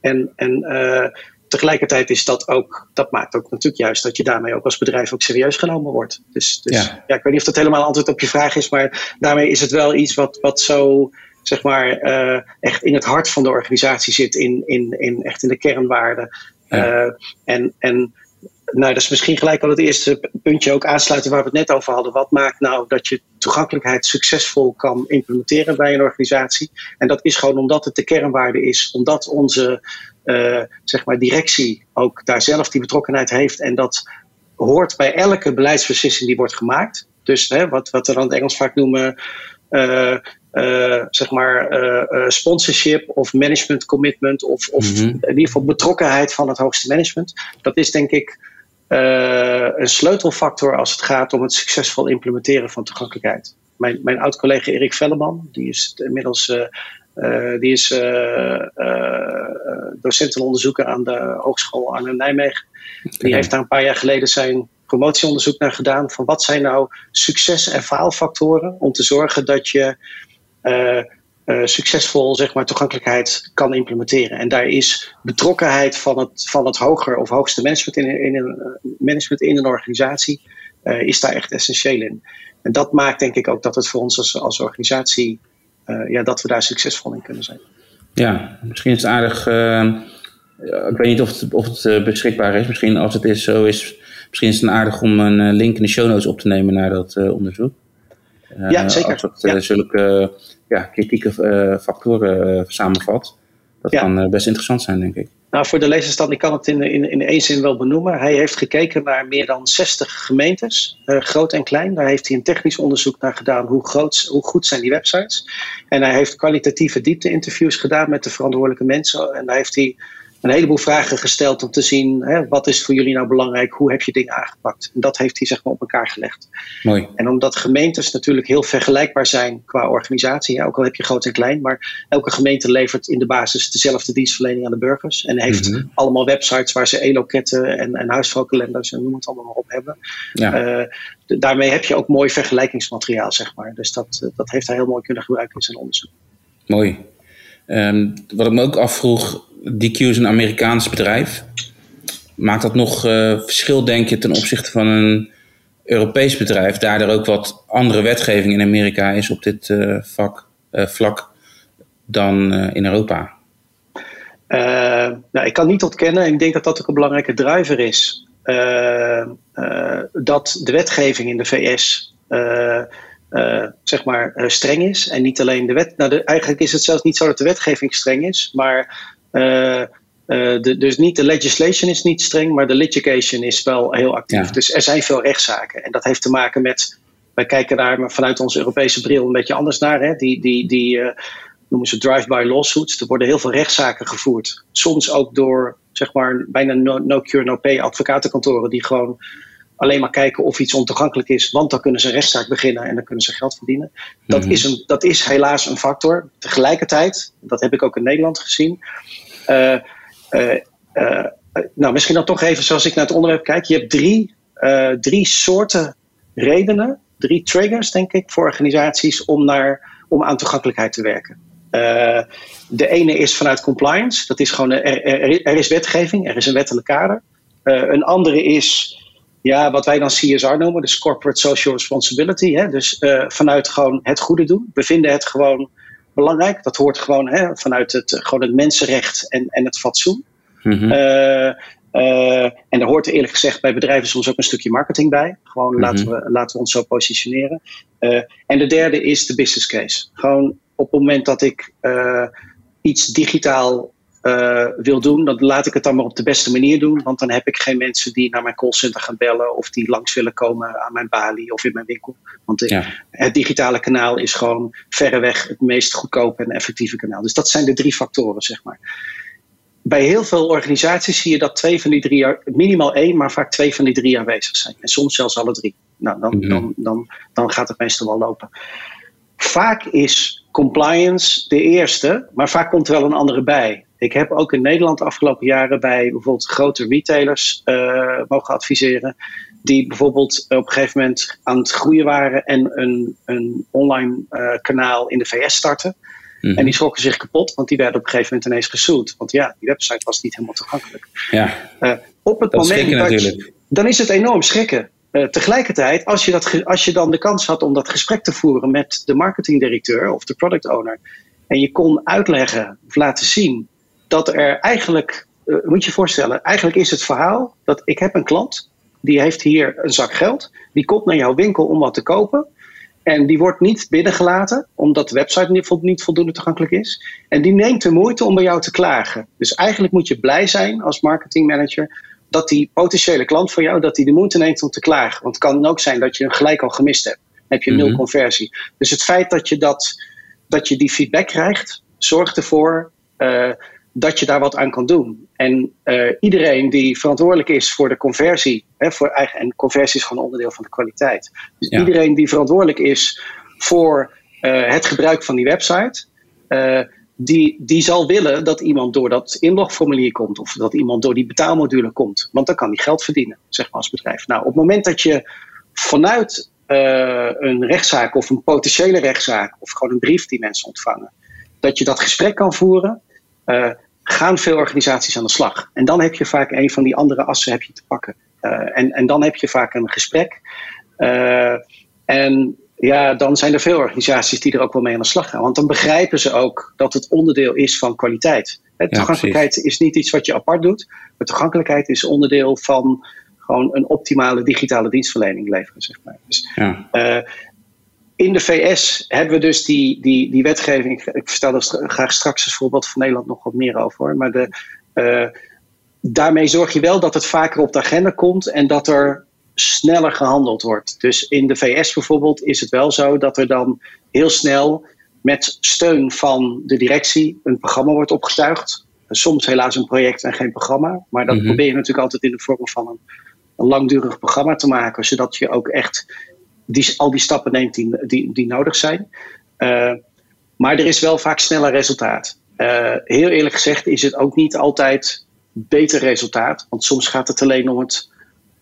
En, en tegelijkertijd is dat ook, dat maakt ook natuurlijk juist dat je daarmee ook als bedrijf ook serieus genomen wordt. Dus, dus ja. ja ik weet niet of dat helemaal antwoord op je vraag is, maar daarmee is het wel iets wat, wat zo, zeg maar, uh, echt in het hart van de organisatie zit, in, in, in, echt in de kernwaarden. Ja. Uh, en, en nou, dat is misschien gelijk al het eerste puntje ook aansluiten waar we het net over hadden. Wat maakt nou dat je toegankelijkheid succesvol kan implementeren bij een organisatie? En dat is gewoon omdat het de kernwaarde is, omdat onze zeg maar directie ook daar zelf die betrokkenheid heeft. En dat hoort bij elke beleidsbeslissing die wordt gemaakt. Dus hè, wat, wat we dan in het Engels vaak noemen. Uh, uh, zeg maar sponsorship of management commitment of, of mm-hmm. in ieder geval betrokkenheid van het hoogste management. Dat is denk ik een sleutelfactor als het gaat om het succesvol implementeren van toegankelijkheid. Mijn, mijn oud-collega Erik Velleman, die is inmiddels uh, die is uh, uh, docent en onderzoeker aan de Hogeschool Arnhem-Nijmegen. Die heeft daar een paar jaar geleden zijn promotieonderzoek naar gedaan. Van wat zijn nou succes- en faalfactoren om te zorgen dat je succesvol zeg maar, toegankelijkheid kan implementeren. En daar is betrokkenheid van het, van het hoger of hoogste management in, in, een, management in een organisatie is daar echt essentieel in. En dat maakt denk ik ook dat het voor ons als, als organisatie ja, dat we daar succesvol in kunnen zijn. Ja, misschien is het aardig. Uh, ik weet niet of het, of het uh, beschikbaar is. Misschien als het is, zo is, misschien is het aardig om een link in de show notes op te nemen naar dat onderzoek. ja, zeker. Als het ja. zulke ja, kritieke factoren samenvat. Dat ja. kan best interessant zijn, denk ik. Nou, voor de lezersstand, ik kan het in, in, in één zin wel benoemen. Hij heeft gekeken naar meer dan 60 gemeentes, uh, groot en klein. Daar heeft hij een technisch onderzoek naar gedaan. Hoe, groot, hoe goed zijn die websites? En hij heeft kwalitatieve diepte-interviews gedaan met de verantwoordelijke mensen. En daar heeft hij een heleboel vragen gesteld om te zien hè, wat is voor jullie nou belangrijk, hoe heb je dingen aangepakt. En dat heeft hij zeg maar op elkaar gelegd. Mooi. En omdat gemeentes natuurlijk heel vergelijkbaar zijn qua organisatie, ja, ook al heb je groot en klein, maar elke gemeente levert in de basis dezelfde dienstverlening aan de burgers en heeft Mhm. allemaal websites waar ze e-loketten en, en huisvrouwkalenders en noem het allemaal maar op hebben. Ja. Eh, daarmee heb je ook mooi vergelijkingsmateriaal, zeg maar. Dus dat, eh, dat heeft hij heel mooi kunnen gebruiken in zijn onderzoek. Mooi. Ehm, wat ik me ook afvroeg, DQ is een Amerikaans bedrijf. Maakt dat nog eh, verschil, denk je, ten opzichte van een Europees bedrijf, daar er ook wat andere wetgeving in Amerika is op dit eh, vak, eh, vlak dan in Europa? Nou, ik kan niet ontkennen, en ik denk dat dat ook een belangrijke driver is, dat de wetgeving in de VS zeg maar streng is. En niet alleen de wet. Nou, de, eigenlijk is het zelfs niet zo dat de wetgeving streng is, maar. Eh, eh, de, dus niet de legislation is niet streng, maar de litigation is wel heel actief. Ja. Dus er zijn veel rechtszaken. En dat heeft te maken met. Wij kijken daar vanuit onze Europese bril een beetje anders naar. Hè? Die, die, die eh, noemen ze drive-by lawsuits. Er worden heel veel rechtszaken gevoerd. Soms ook door zeg maar bijna no, no cure no pay advocatenkantoren die gewoon alleen maar kijken of iets ontoegankelijk is, want dan kunnen ze een rechtszaak beginnen en dan kunnen ze geld verdienen. Dat, Mhm. is, een, dat is helaas een factor. Tegelijkertijd, dat heb ik ook in Nederland gezien. eh, eh, eh, nou, misschien dan toch even zoals ik naar het onderwerp kijk. Je hebt drie, drie soorten redenen, drie triggers, denk ik, voor organisaties om, naar, om aan toegankelijkheid te werken. De ene is vanuit compliance. Dat is gewoon, er, er, er is wetgeving, er is een wettelijk kader. Een andere is ja, wat wij dan CSR noemen, dus Corporate Social Responsibility. Hè? Dus eh, vanuit gewoon het goede doen. We vinden het gewoon belangrijk. Dat hoort gewoon hè, vanuit het, gewoon het mensenrecht en, en het fatsoen. Mhm. Eh, eh, en daar hoort eerlijk gezegd bij bedrijven soms ook een stukje marketing bij. Gewoon Mhm. laten, we, laten we ons zo positioneren. En de derde is de business case. Gewoon op het moment dat ik iets digitaal eh, wil doen, dan laat ik het dan maar op de beste manier doen. Want dan heb ik geen mensen die naar mijn callcenter gaan bellen of die langs willen komen aan mijn balie of in mijn winkel. Want de- Ja. het digitale kanaal is gewoon verreweg het meest goedkope en effectieve kanaal. Dus dat zijn de drie factoren, zeg maar. Bij heel veel organisaties zie je dat twee van die drie, minimaal één, maar vaak twee van die drie aanwezig zijn. En soms zelfs alle drie. Nou, dan, Mhm. dan, dan, dan gaat het meestal wel lopen. Vaak is compliance de eerste, maar vaak komt er wel een andere bij. Ik heb ook in Nederland de afgelopen jaren bij bijvoorbeeld grote retailers eh, mogen adviseren. Die bijvoorbeeld op een gegeven moment aan het groeien waren en een, een online eh, kanaal in de VS starten. Mhm. En die schrokken zich kapot, want die werden op een gegeven moment ineens gesued. Want ja, die website was niet helemaal toegankelijk. ja, Eh, op het dat moment dat je- dan is het enorm schrikken. Tegelijkertijd, als je, dat, als je dan de kans had om dat gesprek te voeren met de marketingdirecteur of de product owner. En je kon uitleggen of laten zien dat er eigenlijk, eh, moet je je voorstellen, eigenlijk is het verhaal dat ik heb een klant, die heeft hier een zak geld, die komt naar jouw winkel om wat te kopen. En die wordt niet binnengelaten, omdat de website niet, vol- niet voldoende toegankelijk is. En die neemt de moeite om bij jou te klagen. Dus eigenlijk moet je blij zijn als marketingmanager dat die potentiële klant van jou, dat die de moeite neemt om te klagen. Want het kan ook zijn dat je hem gelijk al gemist hebt. Dan heb je nul Mhm. conversie. Dus het feit dat je, dat, dat je die feedback krijgt, zorgt ervoor eh, dat je daar wat aan kan doen. En eh, iedereen die verantwoordelijk is voor de conversie, hè, voor eigen, en conversie is gewoon onderdeel van de kwaliteit. Dus Ja. iedereen die verantwoordelijk is voor eh, het gebruik van die website, eh, die, die zal willen dat iemand door dat inlogformulier komt of dat iemand door die betaalmodule komt. Want dan kan die geld verdienen, zeg maar als bedrijf. Nou, op het moment dat je vanuit een rechtszaak of een potentiële rechtszaak of gewoon een brief die mensen ontvangen, dat je dat gesprek kan voeren, eh, gaan veel organisaties aan de slag. En dan heb je vaak een van die andere assen heb je te pakken. Eh, en, en dan heb je vaak een gesprek. Eh, en ja, dan zijn er veel organisaties die er ook wel mee aan de slag gaan. Want dan begrijpen ze ook dat het onderdeel is van kwaliteit. Ja, toegankelijkheid is niet iets wat je apart doet. Maar toegankelijkheid is onderdeel van gewoon een optimale digitale dienstverlening leveren. Zeg maar. Dus Ja. In de VS hebben we dus die, die, die wetgeving. Ik, ik vertel er stra- graag straks als voorbeeld van Nederland nog wat meer over. Hoor. Maar de, eh, daarmee zorg je wel dat het vaker op de agenda komt en dat er sneller gehandeld wordt. Dus in de VS bijvoorbeeld is het wel zo dat er dan heel snel met steun van de directie een programma wordt opgetuigd. soms helaas een project en geen programma. Maar dat mhm. probeer je natuurlijk altijd in de vorm van een, een langdurig programma te maken, zodat je ook echt die, al die stappen neemt die, die, die nodig zijn. Uh, maar er is wel vaak sneller resultaat. Uh, heel eerlijk gezegd is het ook niet altijd beter resultaat. Want soms gaat het alleen om het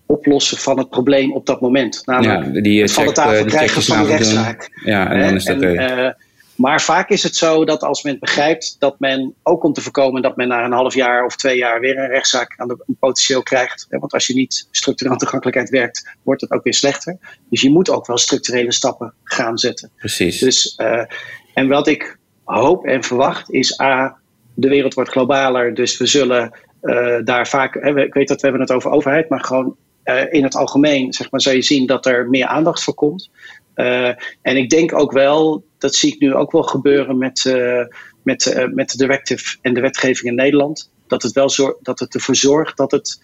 oplossen van het probleem op dat moment. Namelijk ja, die het van de tafel krijgen van de rechtszaak. Ja, en dan is het oké. Maar vaak is het zo dat als men begrijpt dat men ook om te voorkomen dat men na een half jaar of twee jaar weer een rechtszaak aan de, potentieel krijgt. Want als je niet structureel toegankelijkheid werkt, wordt het ook weer slechter. Dus je moet ook wel structurele stappen gaan zetten. Precies. Dus, uh, en wat ik hoop en verwacht is A, de wereld wordt globaler, dus we zullen uh, daar vaak, hè, ik weet dat we hebben het over overheid, maar gewoon uh, in het algemeen zeg maar, zal je zien dat er meer aandacht voor komt. Uh, en ik denk ook wel dat zie ik nu ook wel gebeuren met, uh, met, uh, met de directive en de wetgeving in Nederland. Dat het, wel zorg, dat het ervoor zorgt dat het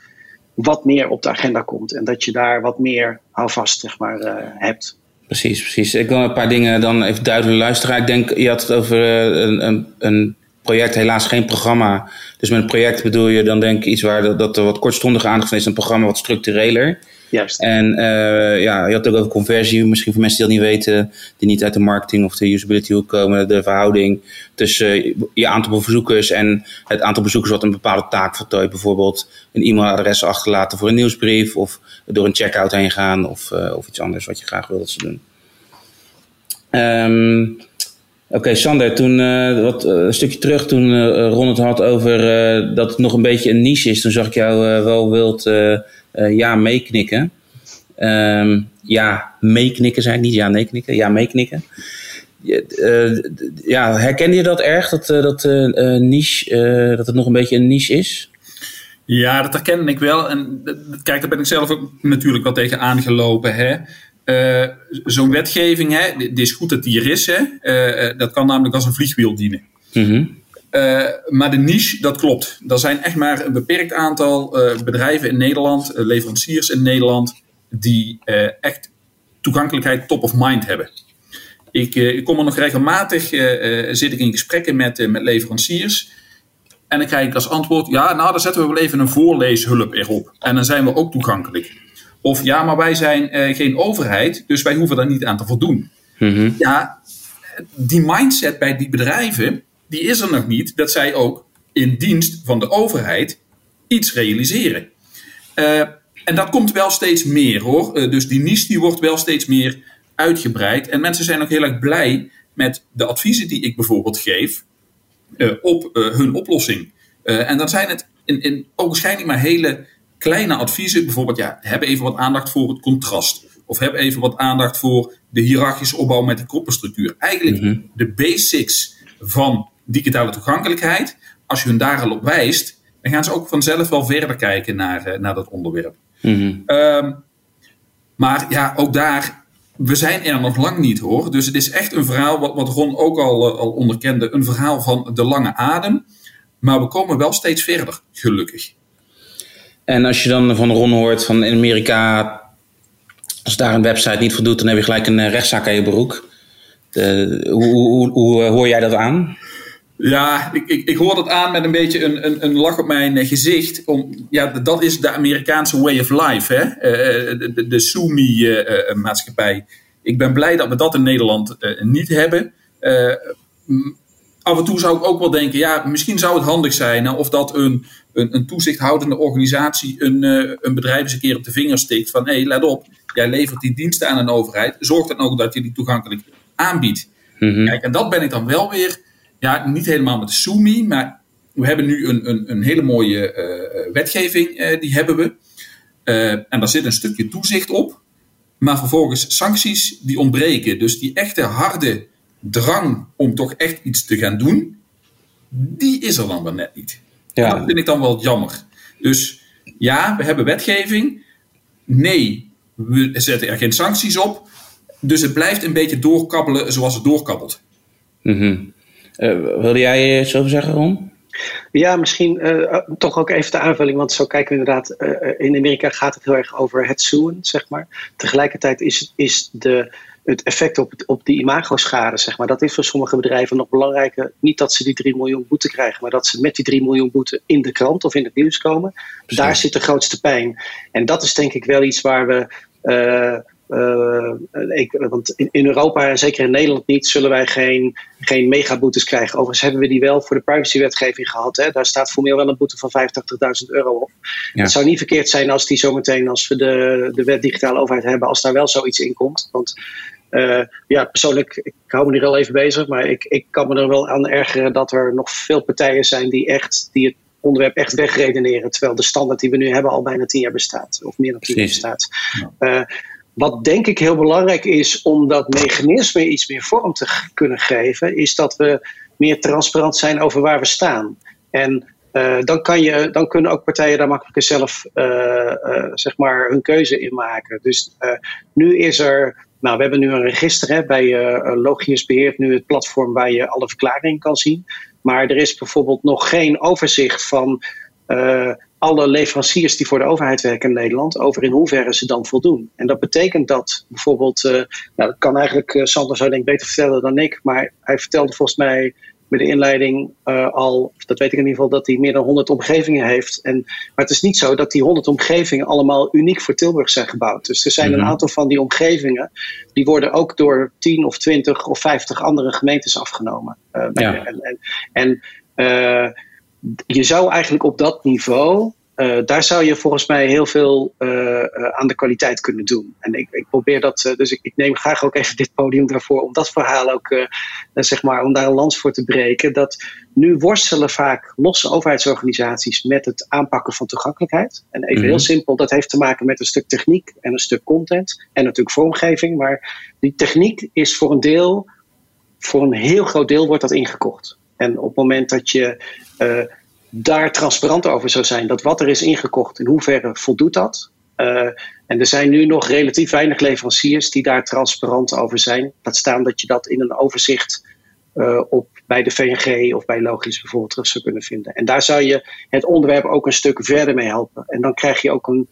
wat meer op de agenda komt. En dat je daar wat meer houvast zeg maar, hebt. Precies, precies. Ik wil een paar dingen dan even duidelijk luisteren. Ik denk, je had het over een, een, een project, helaas geen programma. Dus met een project bedoel je dan denk ik iets waar dat, er wat kortstondige aandacht is. Een programma wat structureler. Juist. En uh, ja, je had het ook over conversie. Misschien voor mensen die dat niet weten, die niet uit de marketing of de usability hoek komen. De verhouding tussen je aantal bezoekers en het aantal bezoekers wat een bepaalde taak voltooit. Bijvoorbeeld een e-mailadres achterlaten voor een nieuwsbrief. Of door een checkout heen gaan. Of, uh, of iets anders wat je graag wil dat ze doen. Um, Oké, Sander, toen uh, wat, een stukje terug, toen Ron het had over dat het nog een beetje een niche is, toen zag ik jou wel wild ja meeknikken. Um, ja, meeknikken zei ik niet, ja nee knikken, ja meeknikken. ja, herkende je dat erg, dat, dat, niche, dat het nog een beetje een niche is? Ja, dat herken ik wel. En kijk, daar ben ik zelf ook natuurlijk wel tegen aangelopen. Hè? Uh, Zo'n wetgeving, hè, het is goed dat die er is. Hè, uh, dat kan namelijk als een vliegwiel dienen. Mm-hmm. Uh, maar de niche, dat klopt. Er zijn echt maar een beperkt aantal bedrijven in Nederland, leveranciers in Nederland, die echt toegankelijkheid top of mind hebben. Ik, ik kom er nog regelmatig, zit ik in gesprekken met, met leveranciers. En dan krijg ik als antwoord, ja, nou, dan zetten we wel even een voorleeshulp erop. En dan zijn we ook toegankelijk. Of ja, maar wij zijn geen overheid, dus wij hoeven daar niet aan te voldoen. Mm-hmm. Ja, die mindset bij die bedrijven, die is er nog niet dat zij ook in dienst van de overheid iets realiseren. Uh, en dat komt wel steeds meer hoor. Uh, dus die niche die wordt wel steeds meer uitgebreid. En mensen zijn ook heel erg blij met de adviezen die ik bijvoorbeeld geef op hun oplossing. en dan zijn het in, in waarschijnlijk maar hele kleine adviezen, bijvoorbeeld, ja, heb even wat aandacht voor het contrast. Of heb even wat aandacht voor de hiërarchische opbouw met de kroppenstructuur. Eigenlijk mhm. de basics van digitale toegankelijkheid. Als je hun daar al op wijst, dan gaan ze ook vanzelf wel verder kijken naar, uh, naar dat onderwerp. Mm um, maar ja, ook daar, we zijn er nog lang niet hoor. Dus het is echt een verhaal, wat, wat Ron ook al, uh, al onderkende, een verhaal van de lange adem. Maar we komen wel steeds verder, gelukkig. En als je dan van Ron hoort van in Amerika, als daar een website niet voldoet, dan heb je gelijk een eh, rechtszaak aan je broek. De, hoe, hoe, eh, hoor jij dat aan? Ja, ik, ik, ik hoor dat aan met een beetje een, een, een lach op mijn eh, gezicht. Ja, dat is de Amerikaanse way of life, hè? de, de, de SUMI-maatschappij. ik ben blij dat we dat in Nederland niet hebben af en toe zou ik ook wel denken, ja, misschien zou het handig zijn of dat een, een, een toezichthoudende organisatie een, een bedrijf eens een keer op de vinger stikt van hé, hey, let op, jij levert die diensten aan een overheid, zorg dan ook dat je die toegankelijk aanbiedt. Mhm. Kijk, en dat ben ik dan wel weer, ja, niet helemaal met de SUMI, maar we hebben nu een, een, een hele mooie uh, wetgeving, uh, die hebben we. en daar zit een stukje toezicht op, maar vervolgens sancties die ontbreken. Dus die echte harde drang om toch echt iets te gaan doen, die is er dan wel net niet. Ja. dat vind ik dan wel jammer. Dus ja, we hebben wetgeving. Nee, we zetten er geen sancties op. Dus het blijft een beetje doorkabbelen zoals het doorkabbelt. Mm -hmm. uh, wilde jij iets over zeggen, Ron? Ja, misschien uh, toch ook even de aanvulling, want zo kijken we inderdaad. Uh, in Amerika gaat het heel erg over het zoen, zeg maar. Tegelijkertijd is, is de het effect op, op die imagoschade, zeg maar, dat is voor sommige bedrijven nog belangrijker. Niet dat ze die 3 miljoen boete krijgen, maar dat ze met die 3 miljoen boete in de krant of in het nieuws komen. Daar zit de grootste pijn. En dat is denk ik wel iets waar we. Uh, uh, ik, want in, in, Europa en zeker in Nederland niet, zullen wij geen, geen megaboetes krijgen. Overigens hebben we die wel voor de privacywetgeving gehad. Hè. Daar staat formeel wel een boete van 85.000 euro op. Het zou niet verkeerd zijn als die zometeen, als we de, de wet digitale overheid hebben, als daar wel zoiets in komt. Want uh, ja, persoonlijk, ik hou me er wel even bezig, maar ik, ik kan me er wel aan ergeren dat er nog veel partijen zijn die echt die het onderwerp echt wegredeneren. Terwijl de standaard die we nu hebben al bijna tien jaar bestaat, of meer dan tien jaar bestaat. Uh, wat denk ik heel belangrijk is om dat mechanisme iets meer vorm te kunnen geven, is dat we meer transparant zijn over waar we staan. En uh, dan, kan je, dan kunnen ook partijen daar makkelijker zelf uh, zeg maar hun keuze in maken. Dus nu is er nou, we hebben nu een register hè, bij Logius beheert nu het platform waar je alle verklaringen kan zien. Maar er is bijvoorbeeld nog geen overzicht van alle leveranciers die voor de overheid werken in Nederland over in hoeverre ze dan voldoen. En dat betekent dat bijvoorbeeld, uh, nou, dat kan eigenlijk Sander zou denk ik beter vertellen dan ik, maar hij vertelde volgens mij met de inleiding uh, al, dat weet ik in ieder geval, dat hij meer dan 100 omgevingen heeft. En, maar het is niet zo dat die 100 omgevingen allemaal uniek voor Tilburg zijn gebouwd. Dus er zijn een mhm. aantal van die omgevingen, die worden ook door 10 of 20 of 50 andere gemeentes afgenomen. Uh, ja. En, en, en uh, je zou eigenlijk op dat niveau uh, daar zou je volgens mij heel veel uh, uh, aan de kwaliteit kunnen doen. En ik, ik probeer dat, dus ik, ik, neem graag ook even dit podium daarvoor om dat verhaal ook, zeg maar, om daar een lans voor te breken. Dat nu worstelen vaak losse overheidsorganisaties met het aanpakken van toegankelijkheid. En even heel mhm. simpel, dat heeft te maken met een stuk techniek en een stuk content en natuurlijk vormgeving. Maar die techniek is voor een deel, voor een heel groot deel wordt dat ingekocht. En op het moment dat je daar transparant over zou zijn. Dat wat er is ingekocht, in hoeverre voldoet dat? Uh, en er zijn nu nog relatief weinig leveranciers die daar transparant over zijn. Laat staan dat je dat in een overzicht uh, op, bij de VNG of bij Logisch bijvoorbeeld terug zou kunnen vinden. En daar zou je het onderwerp ook een stuk verder mee helpen. En dan krijg je ook een,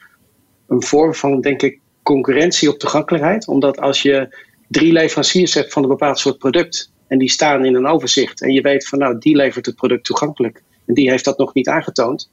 een vorm van, denk ik, concurrentie op toegankelijkheid. Omdat als je drie leveranciers hebt van een bepaald soort product en die staan in een overzicht en je weet van nou, die levert het product toegankelijk en die heeft dat nog niet aangetoond.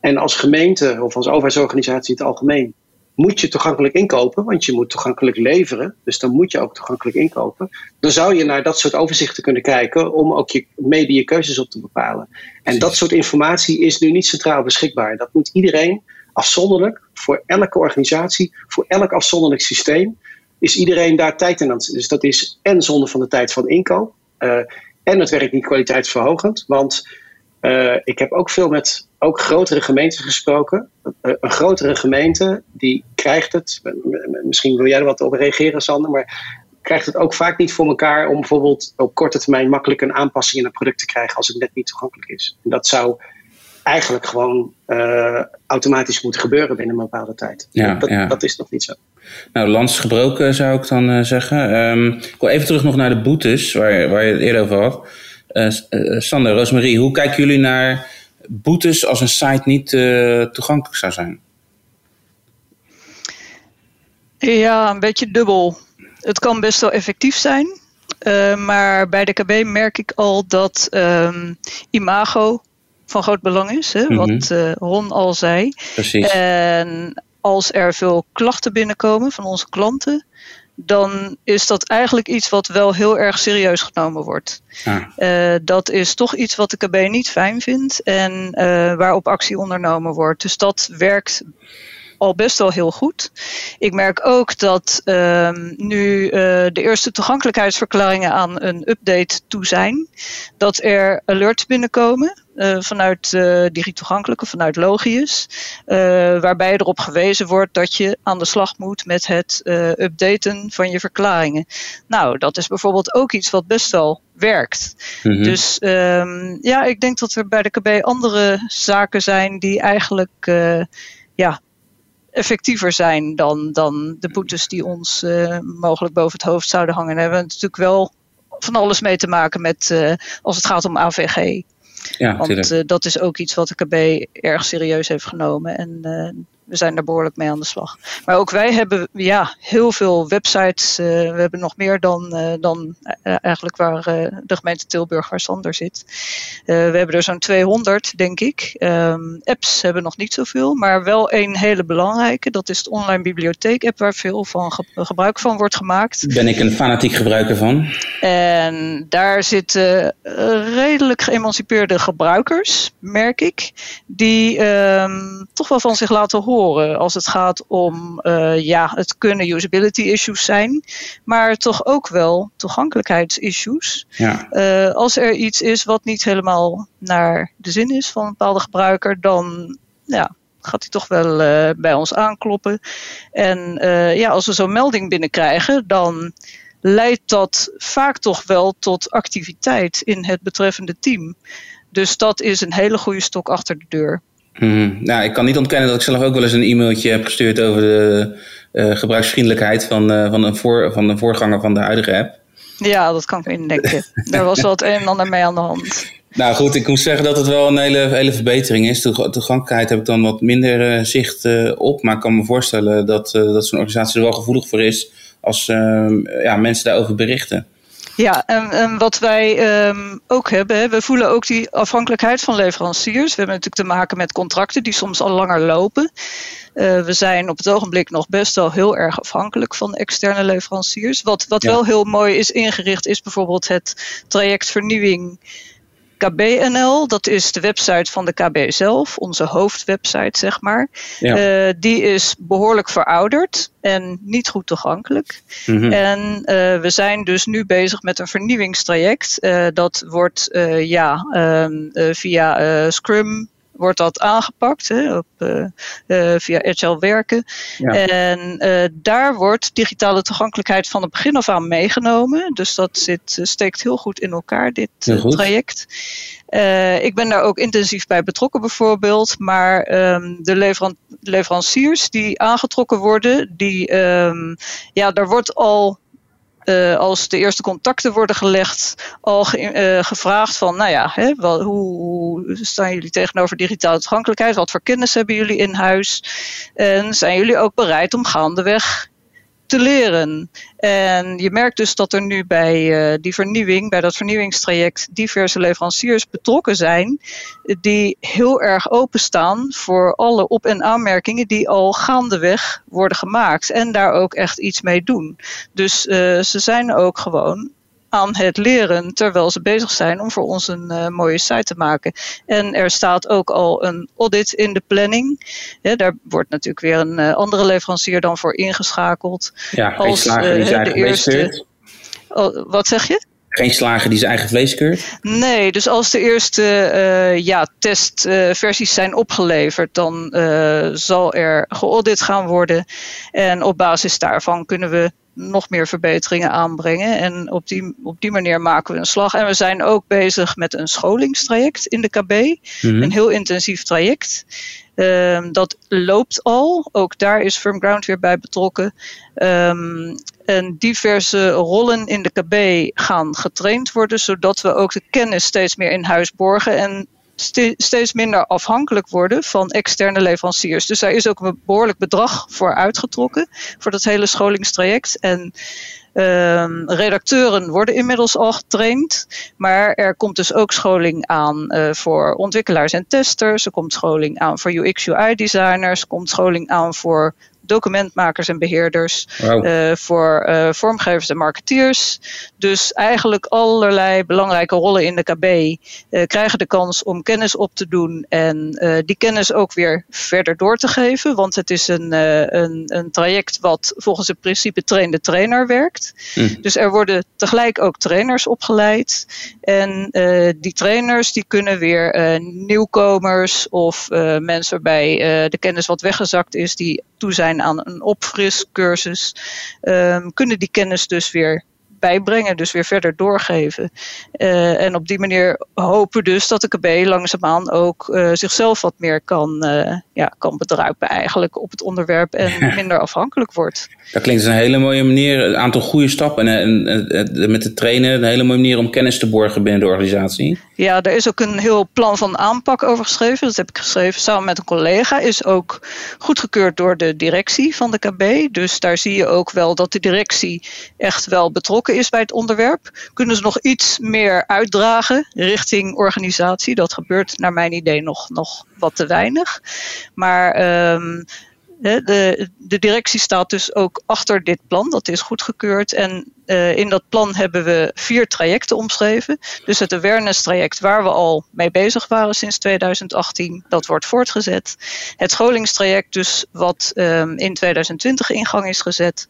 En als gemeente of als overheidsorganisatie in het algemeen moet je toegankelijk inkopen, want je moet toegankelijk leveren. Dus dan moet je ook toegankelijk inkopen. Dan zou je naar dat soort overzichten kunnen kijken om ook je mede je keuzes op te bepalen. En dat soort informatie is nu niet centraal beschikbaar. Dat moet iedereen afzonderlijk, voor elke organisatie, voor elk afzonderlijk systeem, is iedereen daar tijd in aan. Dus dat is en zonde van de tijd van inkoop. Uh, en het werkt niet kwaliteitsverhogend. Want uh, ik heb ook veel met ook grotere gemeenten gesproken. Uh, een grotere gemeente die krijgt het, misschien wil jij er wat op reageren Sander, maar krijgt het ook vaak niet voor elkaar om bijvoorbeeld op korte termijn makkelijk een aanpassing in een product te krijgen als het net niet toegankelijk is. En dat zou eigenlijk gewoon uh, automatisch moeten gebeuren binnen een bepaalde tijd. Ja, dat, ja. dat, is nog niet zo. Nou, lans gebroken zou ik dan zeggen. Um, ik wil even terug nog naar de boetes, waar, waar je het eerder over had. Uh, Sander, Rosemarie, hoe kijken jullie naar boetes als een site niet uh, toegankelijk zou zijn? Ja, een beetje dubbel. Het kan best wel effectief zijn. Uh, maar bij de KB merk ik al dat um, imago van groot belang is. Hè. Wat uh, Ron al zei. Precies. En als er veel klachten binnenkomen van onze klanten, dan is dat eigenlijk iets wat wel heel erg serieus genomen wordt. Ah. Uh, dat is toch iets wat de KB niet fijn vindt en uh, waarop actie ondernomen wordt. Dus dat werkt al best wel heel goed. Ik merk ook dat uh, nu uh, de eerste toegankelijkheidsverklaringen aan een update toe zijn. Dat er alerts binnenkomen uh, vanuit uh, digitoegankelijke, vanuit Logius. Uh, waarbij erop gewezen wordt dat je aan de slag moet met het updaten van je verklaringen. Nou, dat is bijvoorbeeld ook iets wat best wel werkt. Mm -hmm. Dus um, ja, ik denk dat er bij de KB andere zaken zijn die eigenlijk ja, effectiever zijn dan, dan de boetes die ons mogelijk boven het hoofd zouden hangen. Daar hebben we natuurlijk wel van alles mee te maken met als het gaat om AVG. Ja, Want uh, dat is ook iets wat de KB erg serieus heeft genomen. En we zijn daar behoorlijk mee aan de slag. Maar ook wij hebben ja, heel veel websites. we hebben nog meer dan, dan eigenlijk waar de gemeente Tilburg, waar Sander zit. we hebben er zo'n 200, denk ik. Ehm, apps hebben nog niet zoveel, maar wel een hele belangrijke. Dat is de online bibliotheek-app, waar veel van gebruik van wordt gemaakt. Ben ik een fanatiek gebruiker van. En daar zitten redelijk geëmancipeerde gebruikers, merk ik, die ehm, toch wel van zich laten horen als het gaat om, uh, ja, het kunnen usability issues zijn, maar toch ook wel toegankelijkheidsissues. Ja. Uh, als er iets is wat niet helemaal naar de zin is van een bepaalde gebruiker, dan ja, gaat hij toch wel uh, bij ons aankloppen. En ja, als we zo'n melding binnenkrijgen, dan leidt dat vaak toch wel tot activiteit in het betreffende team. Dus dat is een hele goede stok achter de deur. Hmm. Nou, ik kan niet ontkennen dat ik zelf ook wel eens een e-mailtje heb gestuurd over de uh, gebruiksvriendelijkheid van, uh, van, een voor, van de voorganger van de huidige app. Ja, dat kan ik me indenken. [LAUGHS] Daar was wel het een en ander mee aan de hand. Nou goed, ik moet zeggen dat het wel een hele, hele verbetering is. Toegankelijkheid heb ik dan wat minder uh, zicht op. Maar ik kan me voorstellen dat, dat zo'n organisatie er wel gevoelig voor is als ja, mensen daarover berichten. Ja, en, en wat wij um, ook hebben, we voelen ook die afhankelijkheid van leveranciers. We hebben natuurlijk te maken met contracten die soms al langer lopen. Uh, we zijn op het ogenblik nog best wel heel erg afhankelijk van externe leveranciers. Wat, wat wel heel mooi is ingericht, is bijvoorbeeld het traject vernieuwing KBNL, dat is de website van de KB zelf, onze hoofdwebsite zeg maar. Ja. Uh, die is behoorlijk verouderd en niet goed toegankelijk. Mm -hmm. En uh, we zijn dus nu bezig met een vernieuwingstraject. Uh, dat wordt ja, via Scrum wordt dat aangepakt hè, op, uh, uh, via Agile werken. Ja. En uh, daar wordt digitale toegankelijkheid van het begin af aan meegenomen. Dus dat zit, steekt heel goed in elkaar, dit goed. traject. ik ben daar ook intensief bij betrokken bijvoorbeeld. Maar um, de leveran leveranciers die aangetrokken worden, die, um, ja, daar wordt al uh, als de eerste contacten worden gelegd, al ge, uh, gevraagd van, nou ja, hè, hoe, hoe, staan jullie tegenover digitale toegankelijkheid? Wat voor kennis hebben jullie in huis? En zijn jullie ook bereid om gaandeweg te leren. En je merkt dus dat er nu bij uh, die vernieuwing, bij dat vernieuwingstraject, diverse leveranciers betrokken zijn, die heel erg openstaan voor alle op- en aanmerkingen die al gaandeweg worden gemaakt en daar ook echt iets mee doen. Dus uh, ze zijn ook gewoon aan het leren terwijl ze bezig zijn om voor ons een uh, mooie site te maken. En er staat ook al een audit in de planning. Ja, daar wordt natuurlijk weer een uh, andere leverancier dan voor ingeschakeld. Ja, als slager die uh, zijn eigen eerste. Oh, wat zeg je? Geen slager die zijn eigen vlees keurt? Nee, dus als de eerste ja, testversies zijn opgeleverd, dan zal er geaudit gaan worden. En op basis daarvan kunnen we nog meer verbeteringen aanbrengen. En op die, op die manier maken we een slag. En we zijn ook bezig met een scholingstraject in de KB. Mm-hmm. Een heel intensief traject. Um, dat loopt al. Ook daar is Firmground weer bij betrokken. Um, en diverse rollen in de KB gaan getraind worden, zodat we ook de kennis steeds meer in huis borgen. En steeds minder afhankelijk worden van externe leveranciers. Dus daar is ook een behoorlijk bedrag voor uitgetrokken voor dat hele scholingstraject. En um, redacteuren worden inmiddels al getraind, maar er komt dus ook scholing aan uh, voor ontwikkelaars en testers. Er komt scholing aan voor UX UI designers, er komt scholing aan voor documentmakers en beheerders, wow. uh, voor uh, vormgevers en marketeers. Dus eigenlijk allerlei belangrijke rollen in de KB uh, krijgen de kans om kennis op te doen en die kennis ook weer verder door te geven. Want het is een, een, een traject wat volgens het principe train de trainer werkt. Mm. Dus er worden tegelijk ook trainers opgeleid. En die trainers die kunnen weer nieuwkomers of mensen waarbij de kennis wat weggezakt is, die toe zijn aan een opfriscursus, um, kunnen die kennis dus weer bijbrengen, dus weer verder doorgeven. Uh, en op die manier hopen dus dat de KB langzaamaan ook uh, zichzelf wat meer kan, uh, ja, kan bedruipen eigenlijk op het onderwerp en minder afhankelijk wordt. Dat klinkt als een hele mooie manier, een aantal goede stappen en, en, met de trainen een hele mooie manier om kennis te borgen binnen de organisatie. Ja, er is ook een heel plan van aanpak over geschreven. Dat heb ik geschreven samen met een collega. Is ook goedgekeurd door de directie van de KB. Dus daar zie je ook wel dat de directie echt wel betrokken is bij het onderwerp. Kunnen ze nog iets meer uitdragen richting organisatie? Dat gebeurt naar mijn idee nog, nog wat te weinig. Maar um, de, de, directie staat dus ook achter dit plan. Dat is goedgekeurd. En uh, in dat plan hebben we vier trajecten omschreven. Dus het awareness traject waar we al mee bezig waren sinds 2018, dat wordt voortgezet. Het scholingstraject dus wat um, in 2020 in gang is gezet.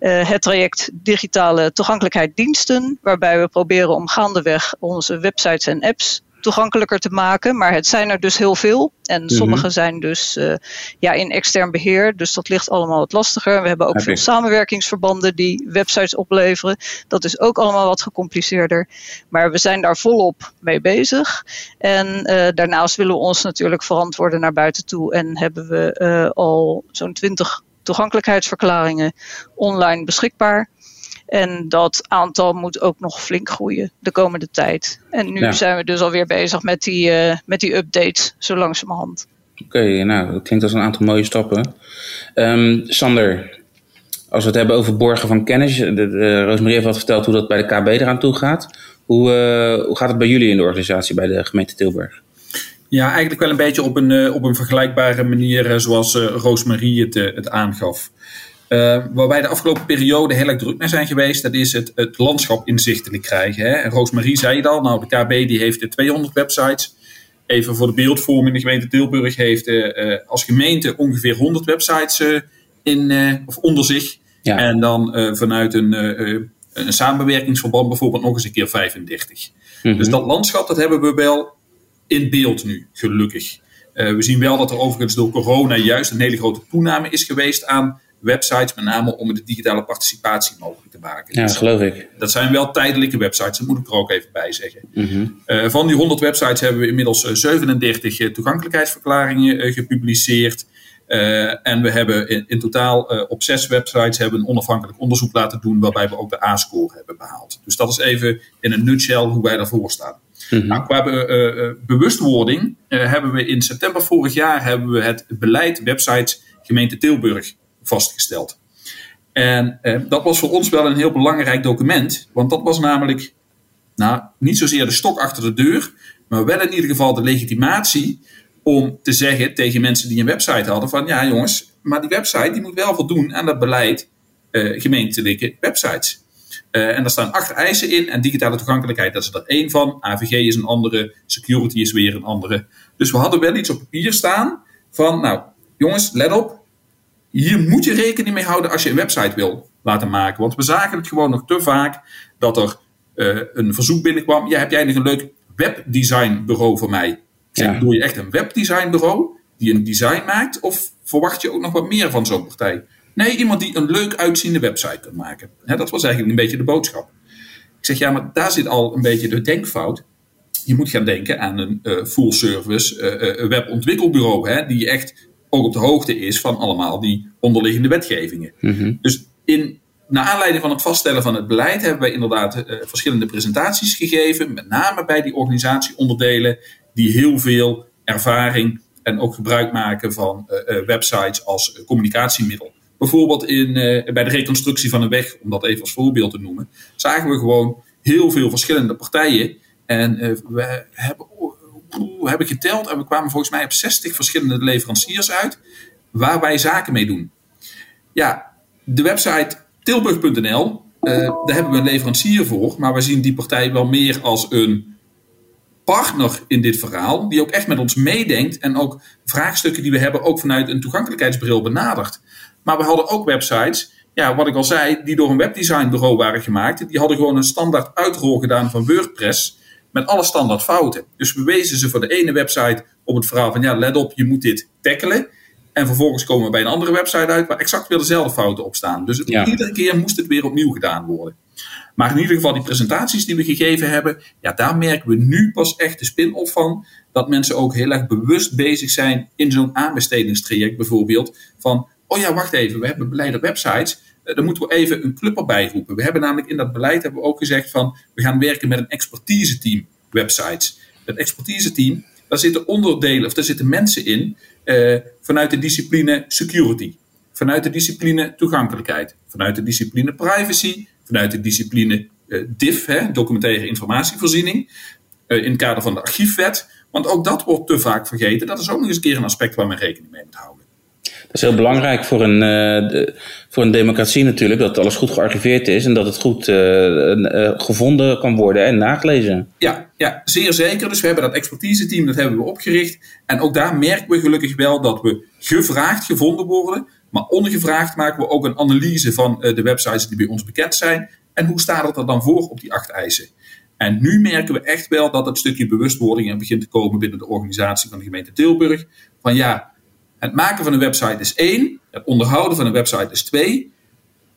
Uh, het traject digitale toegankelijkheid diensten, waarbij we proberen om gaandeweg onze websites en apps toegankelijker te maken. Maar het zijn er dus heel veel. En mhm. sommige zijn dus uh, ja, in extern beheer. Dus dat ligt allemaal wat lastiger. We hebben ook veel samenwerkingsverbanden die websites opleveren. Dat is ook allemaal wat gecompliceerder. Maar we zijn daar volop mee bezig. En uh, daarnaast willen we ons natuurlijk verantwoorden naar buiten toe. En hebben we uh, al zo'n twintig toegankelijkheidsverklaringen online beschikbaar. En dat aantal moet ook nog flink groeien de komende tijd. En nu zijn we dus alweer bezig met die, uh, met die updates, zo langzamerhand. Oké, nou, dat klinkt als een aantal mooie stappen. Um, Sander, als we het hebben over borgen van kennis. De, de, Roosmarie heeft wat verteld hoe dat bij de KB eraan toe gaat. Hoe, uh, hoe gaat het bij jullie in de organisatie bij de gemeente Tilburg? Ja, eigenlijk wel een beetje op een, uh, op een vergelijkbare manier zoals Roosmarie het, het aangaf. Uh, waar wij de afgelopen periode heel erg druk mee zijn geweest, dat is het, het landschap inzichtelijk krijgen. Hè? En Roosmarie zei het al, nou de KB die heeft 200 websites. Even voor de beeldvorming, de gemeente Tilburg heeft uh, als gemeente ongeveer 100 websites uh, in, of onder zich. Ja. En dan vanuit een, een samenwerkingsverband bijvoorbeeld nog eens een keer 35. Mm -hmm. Dus dat landschap, dat hebben we wel in beeld nu, gelukkig. we zien wel dat er overigens door corona juist een hele grote toename is geweest aan websites, met name om de digitale participatie mogelijk te maken. Ja, dus geloof ik. Dat zijn wel tijdelijke websites, dat moet ik er ook even bij zeggen. Mm uh, van die 100 websites hebben we inmiddels 37 eh, toegankelijkheidsverklaringen uh, gepubliceerd. Uh, en we hebben in, in totaal op zes websites hebben een onafhankelijk onderzoek laten doen, waarbij we ook de A-score hebben behaald. Dus dat is even in een nutshell hoe wij daarvoor staan. Mm -hmm. nou, qua be, bewustwording hebben we in september vorig jaar hebben we het beleid websites gemeente Tilburg vastgesteld. En eh, dat was voor ons wel een heel belangrijk document, want dat was namelijk nou, niet zozeer de stok achter de deur, maar wel in ieder geval de legitimatie om te zeggen tegen mensen die een website hadden van ja jongens, maar die website die moet wel voldoen aan dat beleid eh, gemeentelijke websites. Uh, en daar staan acht eisen in en digitale toegankelijkheid dat is er één van, AVG is een andere, security is weer een andere. Dus we hadden wel iets op papier staan van nou jongens, let op, hier moet je rekening mee houden als je een website wil laten maken. Want we zagen het gewoon nog te vaak dat er uh, een verzoek binnenkwam. Ja, heb jij nog een leuk webdesignbureau voor mij? Zeg, Doe je echt een webdesignbureau die een design maakt? Of verwacht je ook nog wat meer van zo'n partij? Nee, iemand die een leuk uitziende website kan maken. dat was eigenlijk een beetje de boodschap. Ik zeg, ja, maar daar zit al een beetje de denkfout. Je moet gaan denken aan een uh, full service uh, webontwikkelbureau. Hè, die echt ook op de hoogte is van allemaal die onderliggende wetgevingen. Mhm. Dus in, naar aanleiding van het vaststellen van het beleid hebben wij inderdaad uh, verschillende presentaties gegeven, met name bij die organisatieonderdelen die heel veel ervaring en ook gebruik maken van uh, uh, websites als communicatiemiddel. Bijvoorbeeld in, bij de reconstructie van een weg, om dat even als voorbeeld te noemen, zagen we gewoon heel veel verschillende partijen. En we hebben we hebben geteld en we kwamen volgens mij op 60 verschillende leveranciers uit waar wij zaken mee doen. Ja, de website tilburg.nl, eh, daar hebben we een leverancier voor, maar we zien die partij wel meer als een partner in dit verhaal, die ook echt met ons meedenkt en ook vraagstukken die we hebben ook vanuit een toegankelijkheidsbril benadert. Maar we hadden ook websites, ja, wat ik al zei, die door een webdesignbureau waren gemaakt. Die hadden gewoon een standaard uitrol gedaan van WordPress met alle standaard fouten. Dus we wezen ze voor de ene website op het verhaal van ja, let op, je moet dit tackelen. En vervolgens komen we bij een andere website uit waar exact weer dezelfde fouten op staan. Dus iedere keer moest het weer opnieuw gedaan worden. Maar in ieder geval die presentaties die we gegeven hebben, ja, daar merken we nu pas echt de spin-off van. Dat mensen ook heel erg bewust bezig zijn in zo'n aanbestedingstraject bijvoorbeeld. Van, oh ja, wacht even, we hebben beleid op websites. Uh, dan moeten we even een club erbij roepen. We hebben namelijk in dat beleid hebben we ook gezegd van, we gaan werken met een expertise team websites. Het expertise team, daar zitten onderdelen, of daar zitten mensen in uh, vanuit de discipline security. Vanuit de discipline toegankelijkheid. Vanuit de discipline privacy vanuit de discipline uh, DIF, hè, documentaire informatievoorziening, uh, in het kader van de archiefwet. Want ook dat wordt te vaak vergeten. Dat is ook nog eens een keer een aspect waar men rekening mee moet houden. Is heel belangrijk voor een, de, voor een democratie natuurlijk, dat alles goed gearchiveerd is en dat het goed gevonden kan worden en nagelezen. Ja, ja, zeer zeker. Dus we hebben dat expertise team, dat hebben we opgericht. En ook daar merken we gelukkig wel dat we gevraagd gevonden worden. Maar ongevraagd maken we ook een analyse van de websites die bij ons bekend zijn. En hoe staat het er dan voor op die acht eisen? En nu merken we echt wel dat het stukje bewustwording er begint te komen binnen de organisatie van de gemeente Tilburg. Van ja, het maken van een website is één, het onderhouden van een website is twee.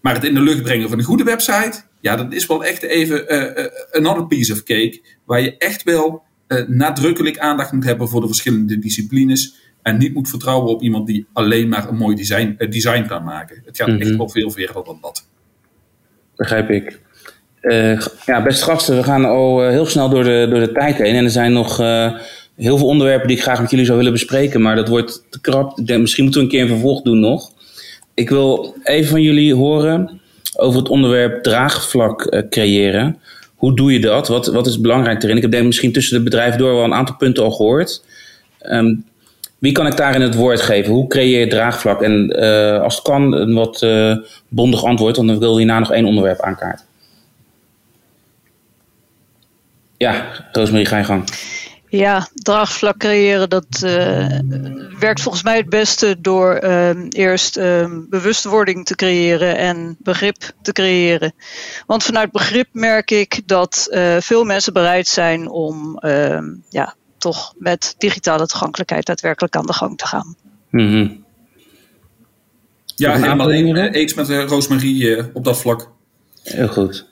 Maar het in de lucht brengen van een goede website, ja, dat is wel echt even uh, uh, another piece of cake. Waar je echt wel nadrukkelijk aandacht moet hebben voor de verschillende disciplines. En niet moet vertrouwen op iemand die alleen maar een mooi design, uh, design kan maken. Het gaat mm -hmm. echt wel veel verder dan dat. Begrijp ik. Ja, beste gasten, we gaan al heel snel door de, door de tijd heen. En er zijn nog heel veel onderwerpen die ik graag met jullie zou willen bespreken. Maar dat wordt te krap. Ik denk, misschien moeten we een keer een vervolg doen nog. Ik wil even van jullie horen over het onderwerp draagvlak creëren. Hoe doe je dat? Wat, wat is belangrijk erin? Ik heb denk misschien tussen de bedrijven door wel een aantal punten al gehoord. Um, wie kan ik daarin het woord geven? Hoe creëer je draagvlak? En uh, als het kan, een wat uh, bondig antwoord, want dan wil hierna nog één onderwerp aankaarten. Ja, Roosmarie, ga je gang. Ja, draagvlak creëren, dat uh, werkt volgens mij het beste door uh, eerst uh, bewustwording te creëren en begrip te creëren. Want vanuit begrip merk ik dat veel mensen bereid zijn om ehm, ja, toch met digitale toegankelijkheid daadwerkelijk aan de gang te gaan. Mm -hmm. Ja, helemaal eens met uh, Roosmarie uh, op dat vlak. Heel goed.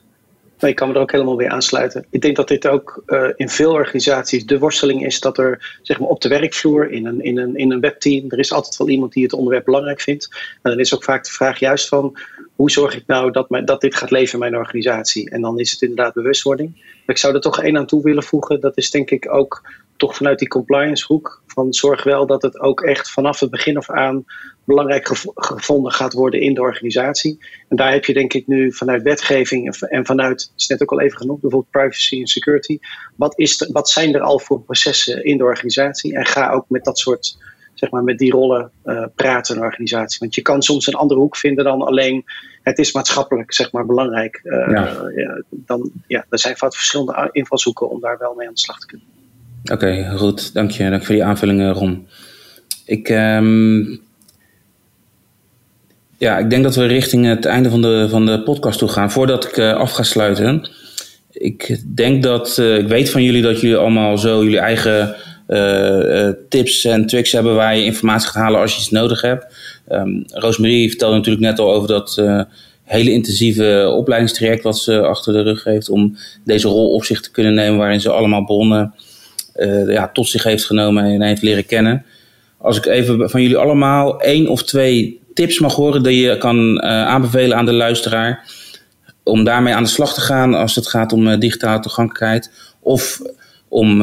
Ik kan me er ook helemaal weer aansluiten. Ik denk dat dit ook uh, in veel organisaties de worsteling is dat er zeg maar, op de werkvloer, in een, in, een, in een webteam, er is altijd wel iemand die het onderwerp belangrijk vindt. En dan is ook vaak de vraag juist van hoe zorg ik nou dat, mijn, dat dit gaat leven in mijn organisatie? En dan is het inderdaad bewustwording. ik zou er toch één aan toe willen voegen. Dat is denk ik ook toch vanuit die compliance hoek. Van zorg wel dat het ook echt vanaf het begin af aan belangrijk gevonden gaat worden in de organisatie. En daar heb je denk ik nu vanuit wetgeving en vanuit, het is net ook al even genoemd, bijvoorbeeld privacy en security. Wat, is wat zijn er al voor processen in de organisatie? En ga ook met dat soort, zeg maar, met die rollen uh, praten in de organisatie. Want je kan soms een andere hoek vinden dan alleen het is maatschappelijk, zeg maar, belangrijk. Uh, ja. Ja, dan, ja, er zijn vaak verschillende invalshoeken om daar wel mee aan de slag te kunnen. Oké, okay, goed. Dank je. Dank voor die aanvullingen, Ron. Ik, um, ja, ik denk dat we richting het einde van de, van de podcast toe gaan. Voordat ik uh, af ga sluiten. Ik denk dat, uh, ik weet van jullie dat jullie allemaal zo jullie eigen uh, tips en tricks hebben waar je informatie gaat halen als je iets nodig hebt. Um, vertelde natuurlijk net al over dat hele intensieve opleidingstraject wat ze achter de rug heeft om deze rol op zich te kunnen nemen waarin ze allemaal bronnen ja, tot zich heeft genomen en heeft leren kennen. Als ik even van jullie allemaal één of twee tips mag horen die je kan uh, aanbevelen aan de luisteraar. Om daarmee aan de slag te gaan als het gaat om uh, digitale toegankelijkheid. Of om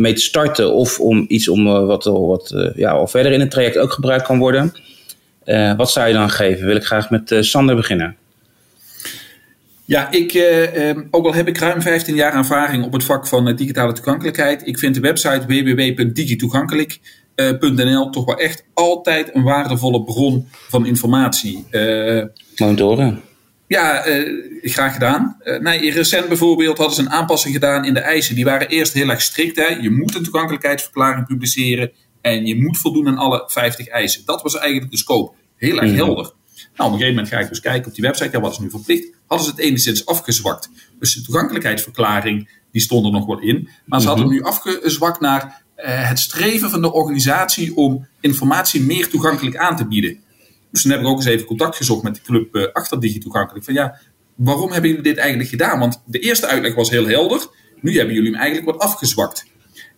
mee te starten. Of om iets om wat, wat ja, al verder in het traject ook gebruikt kan worden. wat zou je dan geven? Wil ik graag met Sander beginnen. Ja, ik, eh, ook al heb ik ruim 15 jaar ervaring op het vak van digitale toegankelijkheid, ik vind de website www.digitoegankelijk.nl toch wel echt altijd een waardevolle bron van informatie. Uh, Monitoren. Ja, graag gedaan. nee, recent bijvoorbeeld hadden ze een aanpassing gedaan in de eisen. Die waren eerst heel erg strikt. Hè. Je moet een toegankelijkheidsverklaring publiceren en je moet voldoen aan alle 50 eisen. Dat was eigenlijk de scope. Heel erg mm. helder. Nou, op een gegeven moment ga ik dus kijken op die website, ja, wat is nu verplicht? Hadden ze het enigszins afgezwakt. Dus de toegankelijkheidsverklaring, die stond er nog wel in. Maar ze hadden mhm. nu afgezwakt naar uh, het streven van de organisatie om informatie meer toegankelijk aan te bieden. Dus toen heb ik ook eens even contact gezocht met de club uh, achter DigiToegankelijk. Van ja, waarom hebben jullie dit eigenlijk gedaan? Want de eerste uitleg was heel helder. Nu hebben jullie hem eigenlijk wat afgezwakt.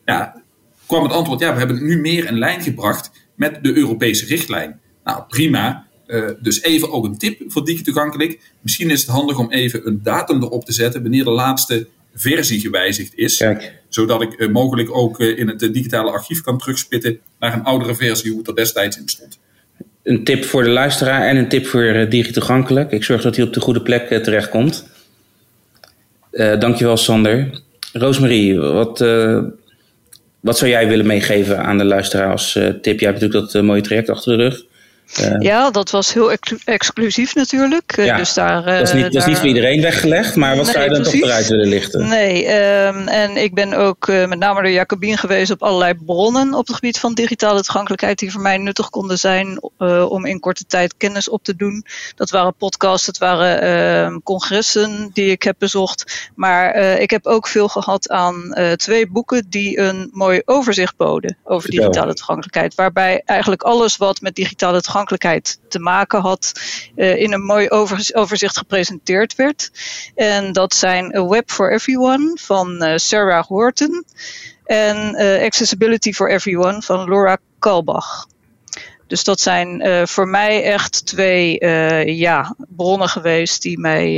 Ja, kwam het antwoord, ja, we hebben het nu meer in lijn gebracht met de Europese richtlijn. Nou, prima. Uh, dus even ook een tip voor digitoegankelijk. Misschien is het handig om even een datum erop te zetten wanneer de laatste versie gewijzigd is. Kijk. Zodat ik uh, mogelijk ook uh, in het digitale archief kan terugspitten naar een oudere versie, hoe het er destijds in stond. Een tip voor de luisteraar en een tip voor digitoegankelijk. Ik zorg dat hij op de goede plek terechtkomt. dankjewel Sander. Roosmarie, wat, wat zou jij willen meegeven aan de luisteraar als tip? Jij hebt natuurlijk dat mooie traject achter de rug. Uh, ja, dat was heel exclusief natuurlijk. Ja, dus daar, dat, is niet, dat is niet voor iedereen weggelegd, maar wat nee, zou je dan toch eruit willen lichten? Nee, um, en ik ben ook uh, met name door Jacobien geweest op allerlei bronnen op het gebied van digitale toegankelijkheid die voor mij nuttig konden zijn uh, om in korte tijd kennis op te doen. Dat waren podcasts, dat waren uh, congressen die ik heb bezocht. Maar ik heb ook veel gehad aan twee boeken die een mooi overzicht boden over digitale toegankelijkheid. Waarbij eigenlijk alles wat met digitale toegankelijkheid te maken had, uh, in een mooi overzicht gepresenteerd werd. En dat zijn A Web for Everyone van uh, Sarah Horton en uh, Accessibility for Everyone van Laura Kalbach. Dus dat zijn voor mij echt twee ja, bronnen geweest die mij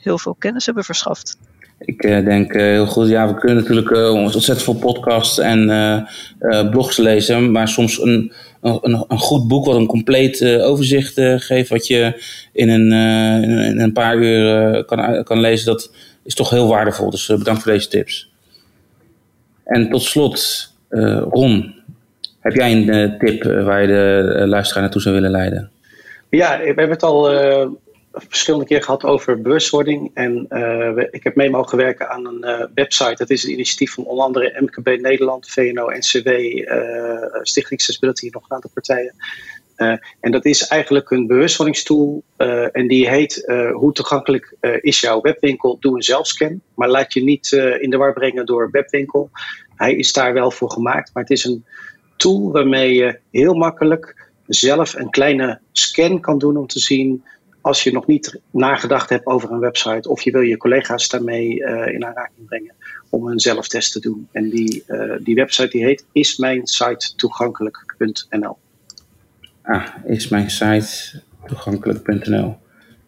heel veel kennis hebben verschaft. Ik denk heel goed, ja, we kunnen natuurlijk ontzettend veel podcasts en blogs lezen, maar soms een, een, een, goed boek wat een compleet overzicht geeft, wat je in een, in een paar uur kan, kan lezen, dat is toch heel waardevol. Dus bedankt voor deze tips. En tot slot, Ron, heb jij een tip waar je de luisteraar naartoe zou willen leiden? Ja, we hebben het al verschillende keer gehad over bewustwording. En uh, ik heb mee mogen werken aan een uh, website. Dat is een initiatief van onder andere MKB Nederland, VNO, NCW, uh, eh, Stichting Accessibility en nog een aantal partijen. en dat is eigenlijk een bewustwordingstool. en die heet Hoe toegankelijk is jouw webwinkel? Doe een zelfscan. Maar laat je niet in de war brengen door webwinkel. Hij is daar wel voor gemaakt. Maar het is een tool waarmee je heel makkelijk zelf een kleine scan kan doen om te zien als je nog niet nagedacht hebt over een website of je wil je collega's daarmee uh, in aanraking brengen om een zelftest te doen. En die, uh, die website die heet ismijnsitetoegankelijk.nl. Ah, is mijn site toegankelijk.nl.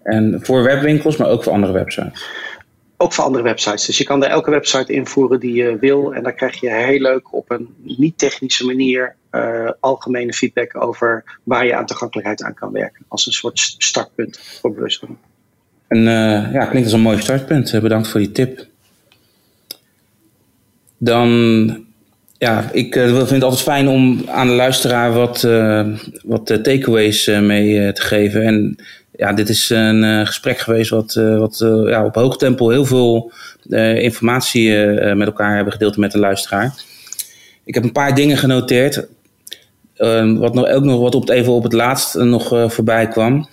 En voor webwinkels, maar ook voor andere websites? Ook voor andere websites. Dus je kan er elke website invoeren die je wil. En dan krijg je heel leuk op een niet-technische manier uh, algemene feedback over waar je aan toegankelijkheid aan kan werken. Als een soort startpunt voor bewustwording. En uh, ja, klinkt als een mooi startpunt. Eh, bedankt voor die tip. Dan, ja, ik vind het altijd fijn om aan de luisteraar wat, wat takeaways mee te geven. En ja, dit is een gesprek geweest wat, wat ja, op hoog tempo heel veel informatie met elkaar hebben gedeeld met de luisteraar. Ik heb een paar dingen genoteerd. Ehm, wat nog, ook nog wat op het, even op het laatst nog uh, voorbij kwam.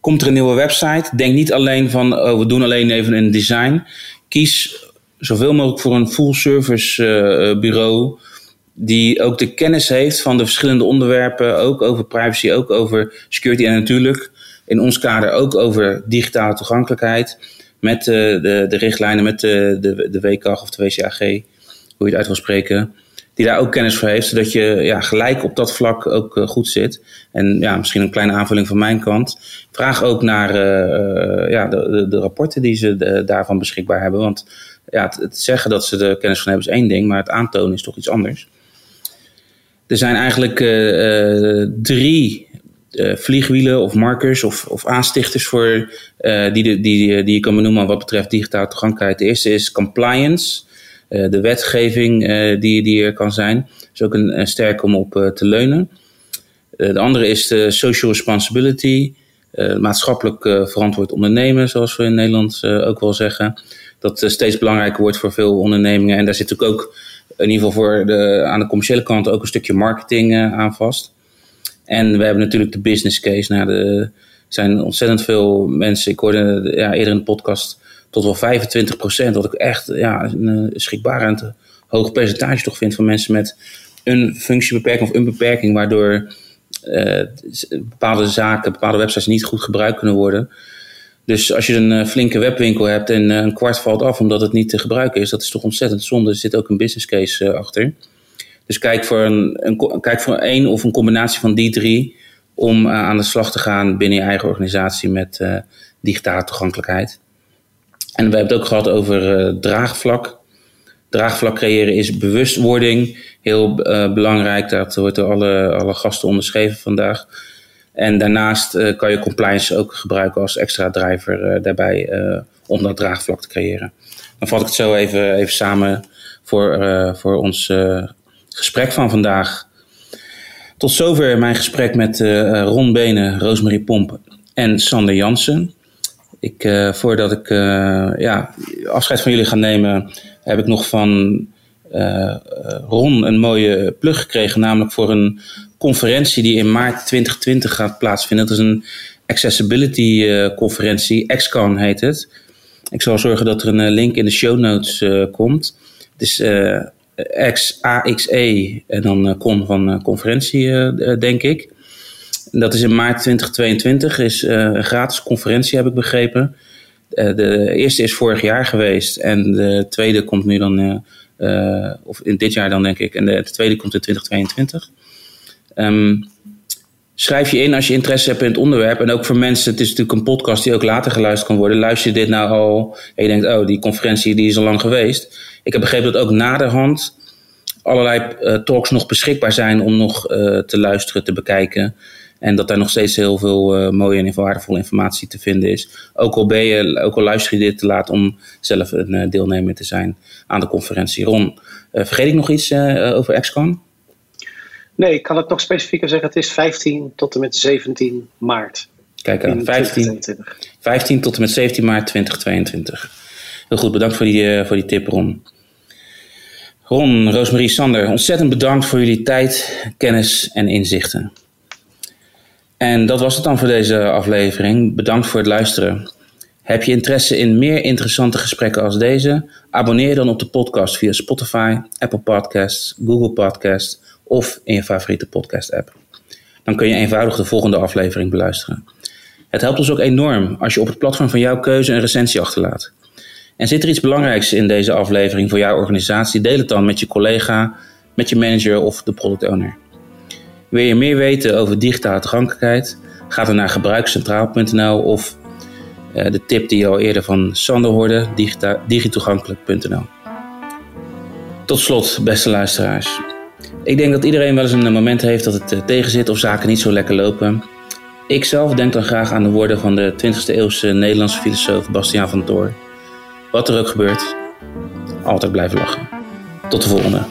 Komt er een nieuwe website? Denk niet alleen van oh, we doen alleen even een design. Kies zoveel mogelijk voor een full service uh, bureau. Die ook de kennis heeft van de verschillende onderwerpen. Ook over privacy, ook over security. En natuurlijk in ons kader ook over digitale toegankelijkheid. Met de, de richtlijnen, met de, de, de WCAG of de WCAG. Hoe je het uit wil spreken die daar ook kennis voor heeft, zodat je ja, gelijk op dat vlak ook uh, goed zit. En ja, misschien een kleine aanvulling van mijn kant. Vraag ook naar uh, ja, de, de, de, rapporten die ze daarvan beschikbaar hebben. Want ja, het, zeggen dat ze er kennis van hebben is één ding, maar het aantonen is toch iets anders. Er zijn eigenlijk drie vliegwielen of markers of, of aanstichters voor, die, die, die, die je kan benoemen wat betreft digitale toegankelijkheid. De eerste is compliance. Eh, de wetgeving eh, die, die er kan zijn. is ook een, sterk om op eh, te leunen. de andere is de social responsibility. maatschappelijk verantwoord ondernemen, zoals we in Nederland ook wel zeggen. Dat steeds belangrijker wordt voor veel ondernemingen. En daar zit ook, ook in ieder geval voor de, aan de commerciële kant ook een stukje marketing aan vast. En we hebben natuurlijk de business case. Nou, er zijn ontzettend veel mensen. Ik hoorde ja, eerder in de podcast tot wel 25 procent. Wat ik echt ja, een schrikbarend hoog percentage toch vind van mensen met een functiebeperking of een beperking, waardoor uh, bepaalde zaken, bepaalde websites niet goed gebruikt kunnen worden. Dus als je een flinke webwinkel hebt en een kwart valt af omdat het niet te gebruiken is, dat is toch ontzettend zonde. Er zit ook een business case achter. Dus kijk voor een, een, kijk voor één of een combinatie van die drie om aan de slag te gaan binnen je eigen organisatie met digitale toegankelijkheid. En we hebben het ook gehad over draagvlak draagvlak creëren is bewustwording. Heel uh, belangrijk, dat wordt door alle, alle gasten onderschreven vandaag. En daarnaast uh, kan je compliance ook gebruiken als extra driver daarbij om dat draagvlak te creëren. Dan vat ik het zo even, even samen voor, voor ons gesprek van vandaag. Tot zover mijn gesprek met Ron Benen, Roosmarie Pomp en Sander Jansen. Ik, voordat ik ja, afscheid van jullie ga nemen, heb ik nog van uh, Ron een mooie plug gekregen, namelijk voor een conferentie die in maart 2020 gaat plaatsvinden. Dat is een accessibility conferentie, XCON heet het. Ik zal zorgen dat er een link in de show notes komt. Het is X, AXE en dan con van conferentie, denk ik. Dat is in maart 2022, is een gratis conferentie, heb ik begrepen. Eh, de eerste is vorig jaar geweest en de tweede komt nu dan, eh, eh, of in dit jaar dan denk ik, en de, tweede komt in 2022. Um, ehm, schrijf je in als je interesse hebt in het onderwerp. En ook voor mensen, het is natuurlijk een podcast die ook later geluisterd kan worden. Luister je dit nou al en je denkt, oh, die conferentie die is al lang geweest. Ik heb begrepen dat ook naderhand allerlei talks nog beschikbaar zijn om nog te luisteren, te bekijken. En dat daar nog steeds heel veel uh, mooie en waardevolle informatie te vinden is. Ook al, ben je, ook al luister je dit te laat om zelf een uh, deelnemer te zijn aan de conferentie. Ron, uh, vergeet ik nog iets over XCON? Nee, ik kan het nog specifieker zeggen. Het is 15 tot en met 17 maart. Kijk aan, 15, 15 tot en met 17 maart 2022. Heel goed, bedankt voor die, voor die tip, Ron. Ron, Roosmarie, Sander, ontzettend bedankt voor jullie tijd, kennis en inzichten. En dat was het dan voor deze aflevering. Bedankt voor het luisteren. Heb je interesse in meer interessante gesprekken als deze? Abonneer dan op de podcast via Spotify, Apple Podcasts, Google Podcasts of in je favoriete podcast app. Dan kun je eenvoudig de volgende aflevering beluisteren. Het helpt ons ook enorm als je op het platform van jouw keuze een recensie achterlaat. En zit er iets belangrijks in deze aflevering voor jouw organisatie? Deel het dan met je collega, met je manager of de product owner. Wil je meer weten over digitale toegankelijkheid? Ga dan naar gebruikscentraal.nl of uh, de tip die je al eerder van Sander hoorde, digitoegankelijk.nl. Tot slot, beste luisteraars. Ik denk dat iedereen wel eens een moment heeft dat het uh, tegenzit of zaken niet zo lekker lopen. Ik zelf denk dan graag aan de woorden van de 20e eeuwse Nederlandse filosoof Bastiaan van Toor. Wat er ook gebeurt, altijd blijven lachen. Tot de volgende.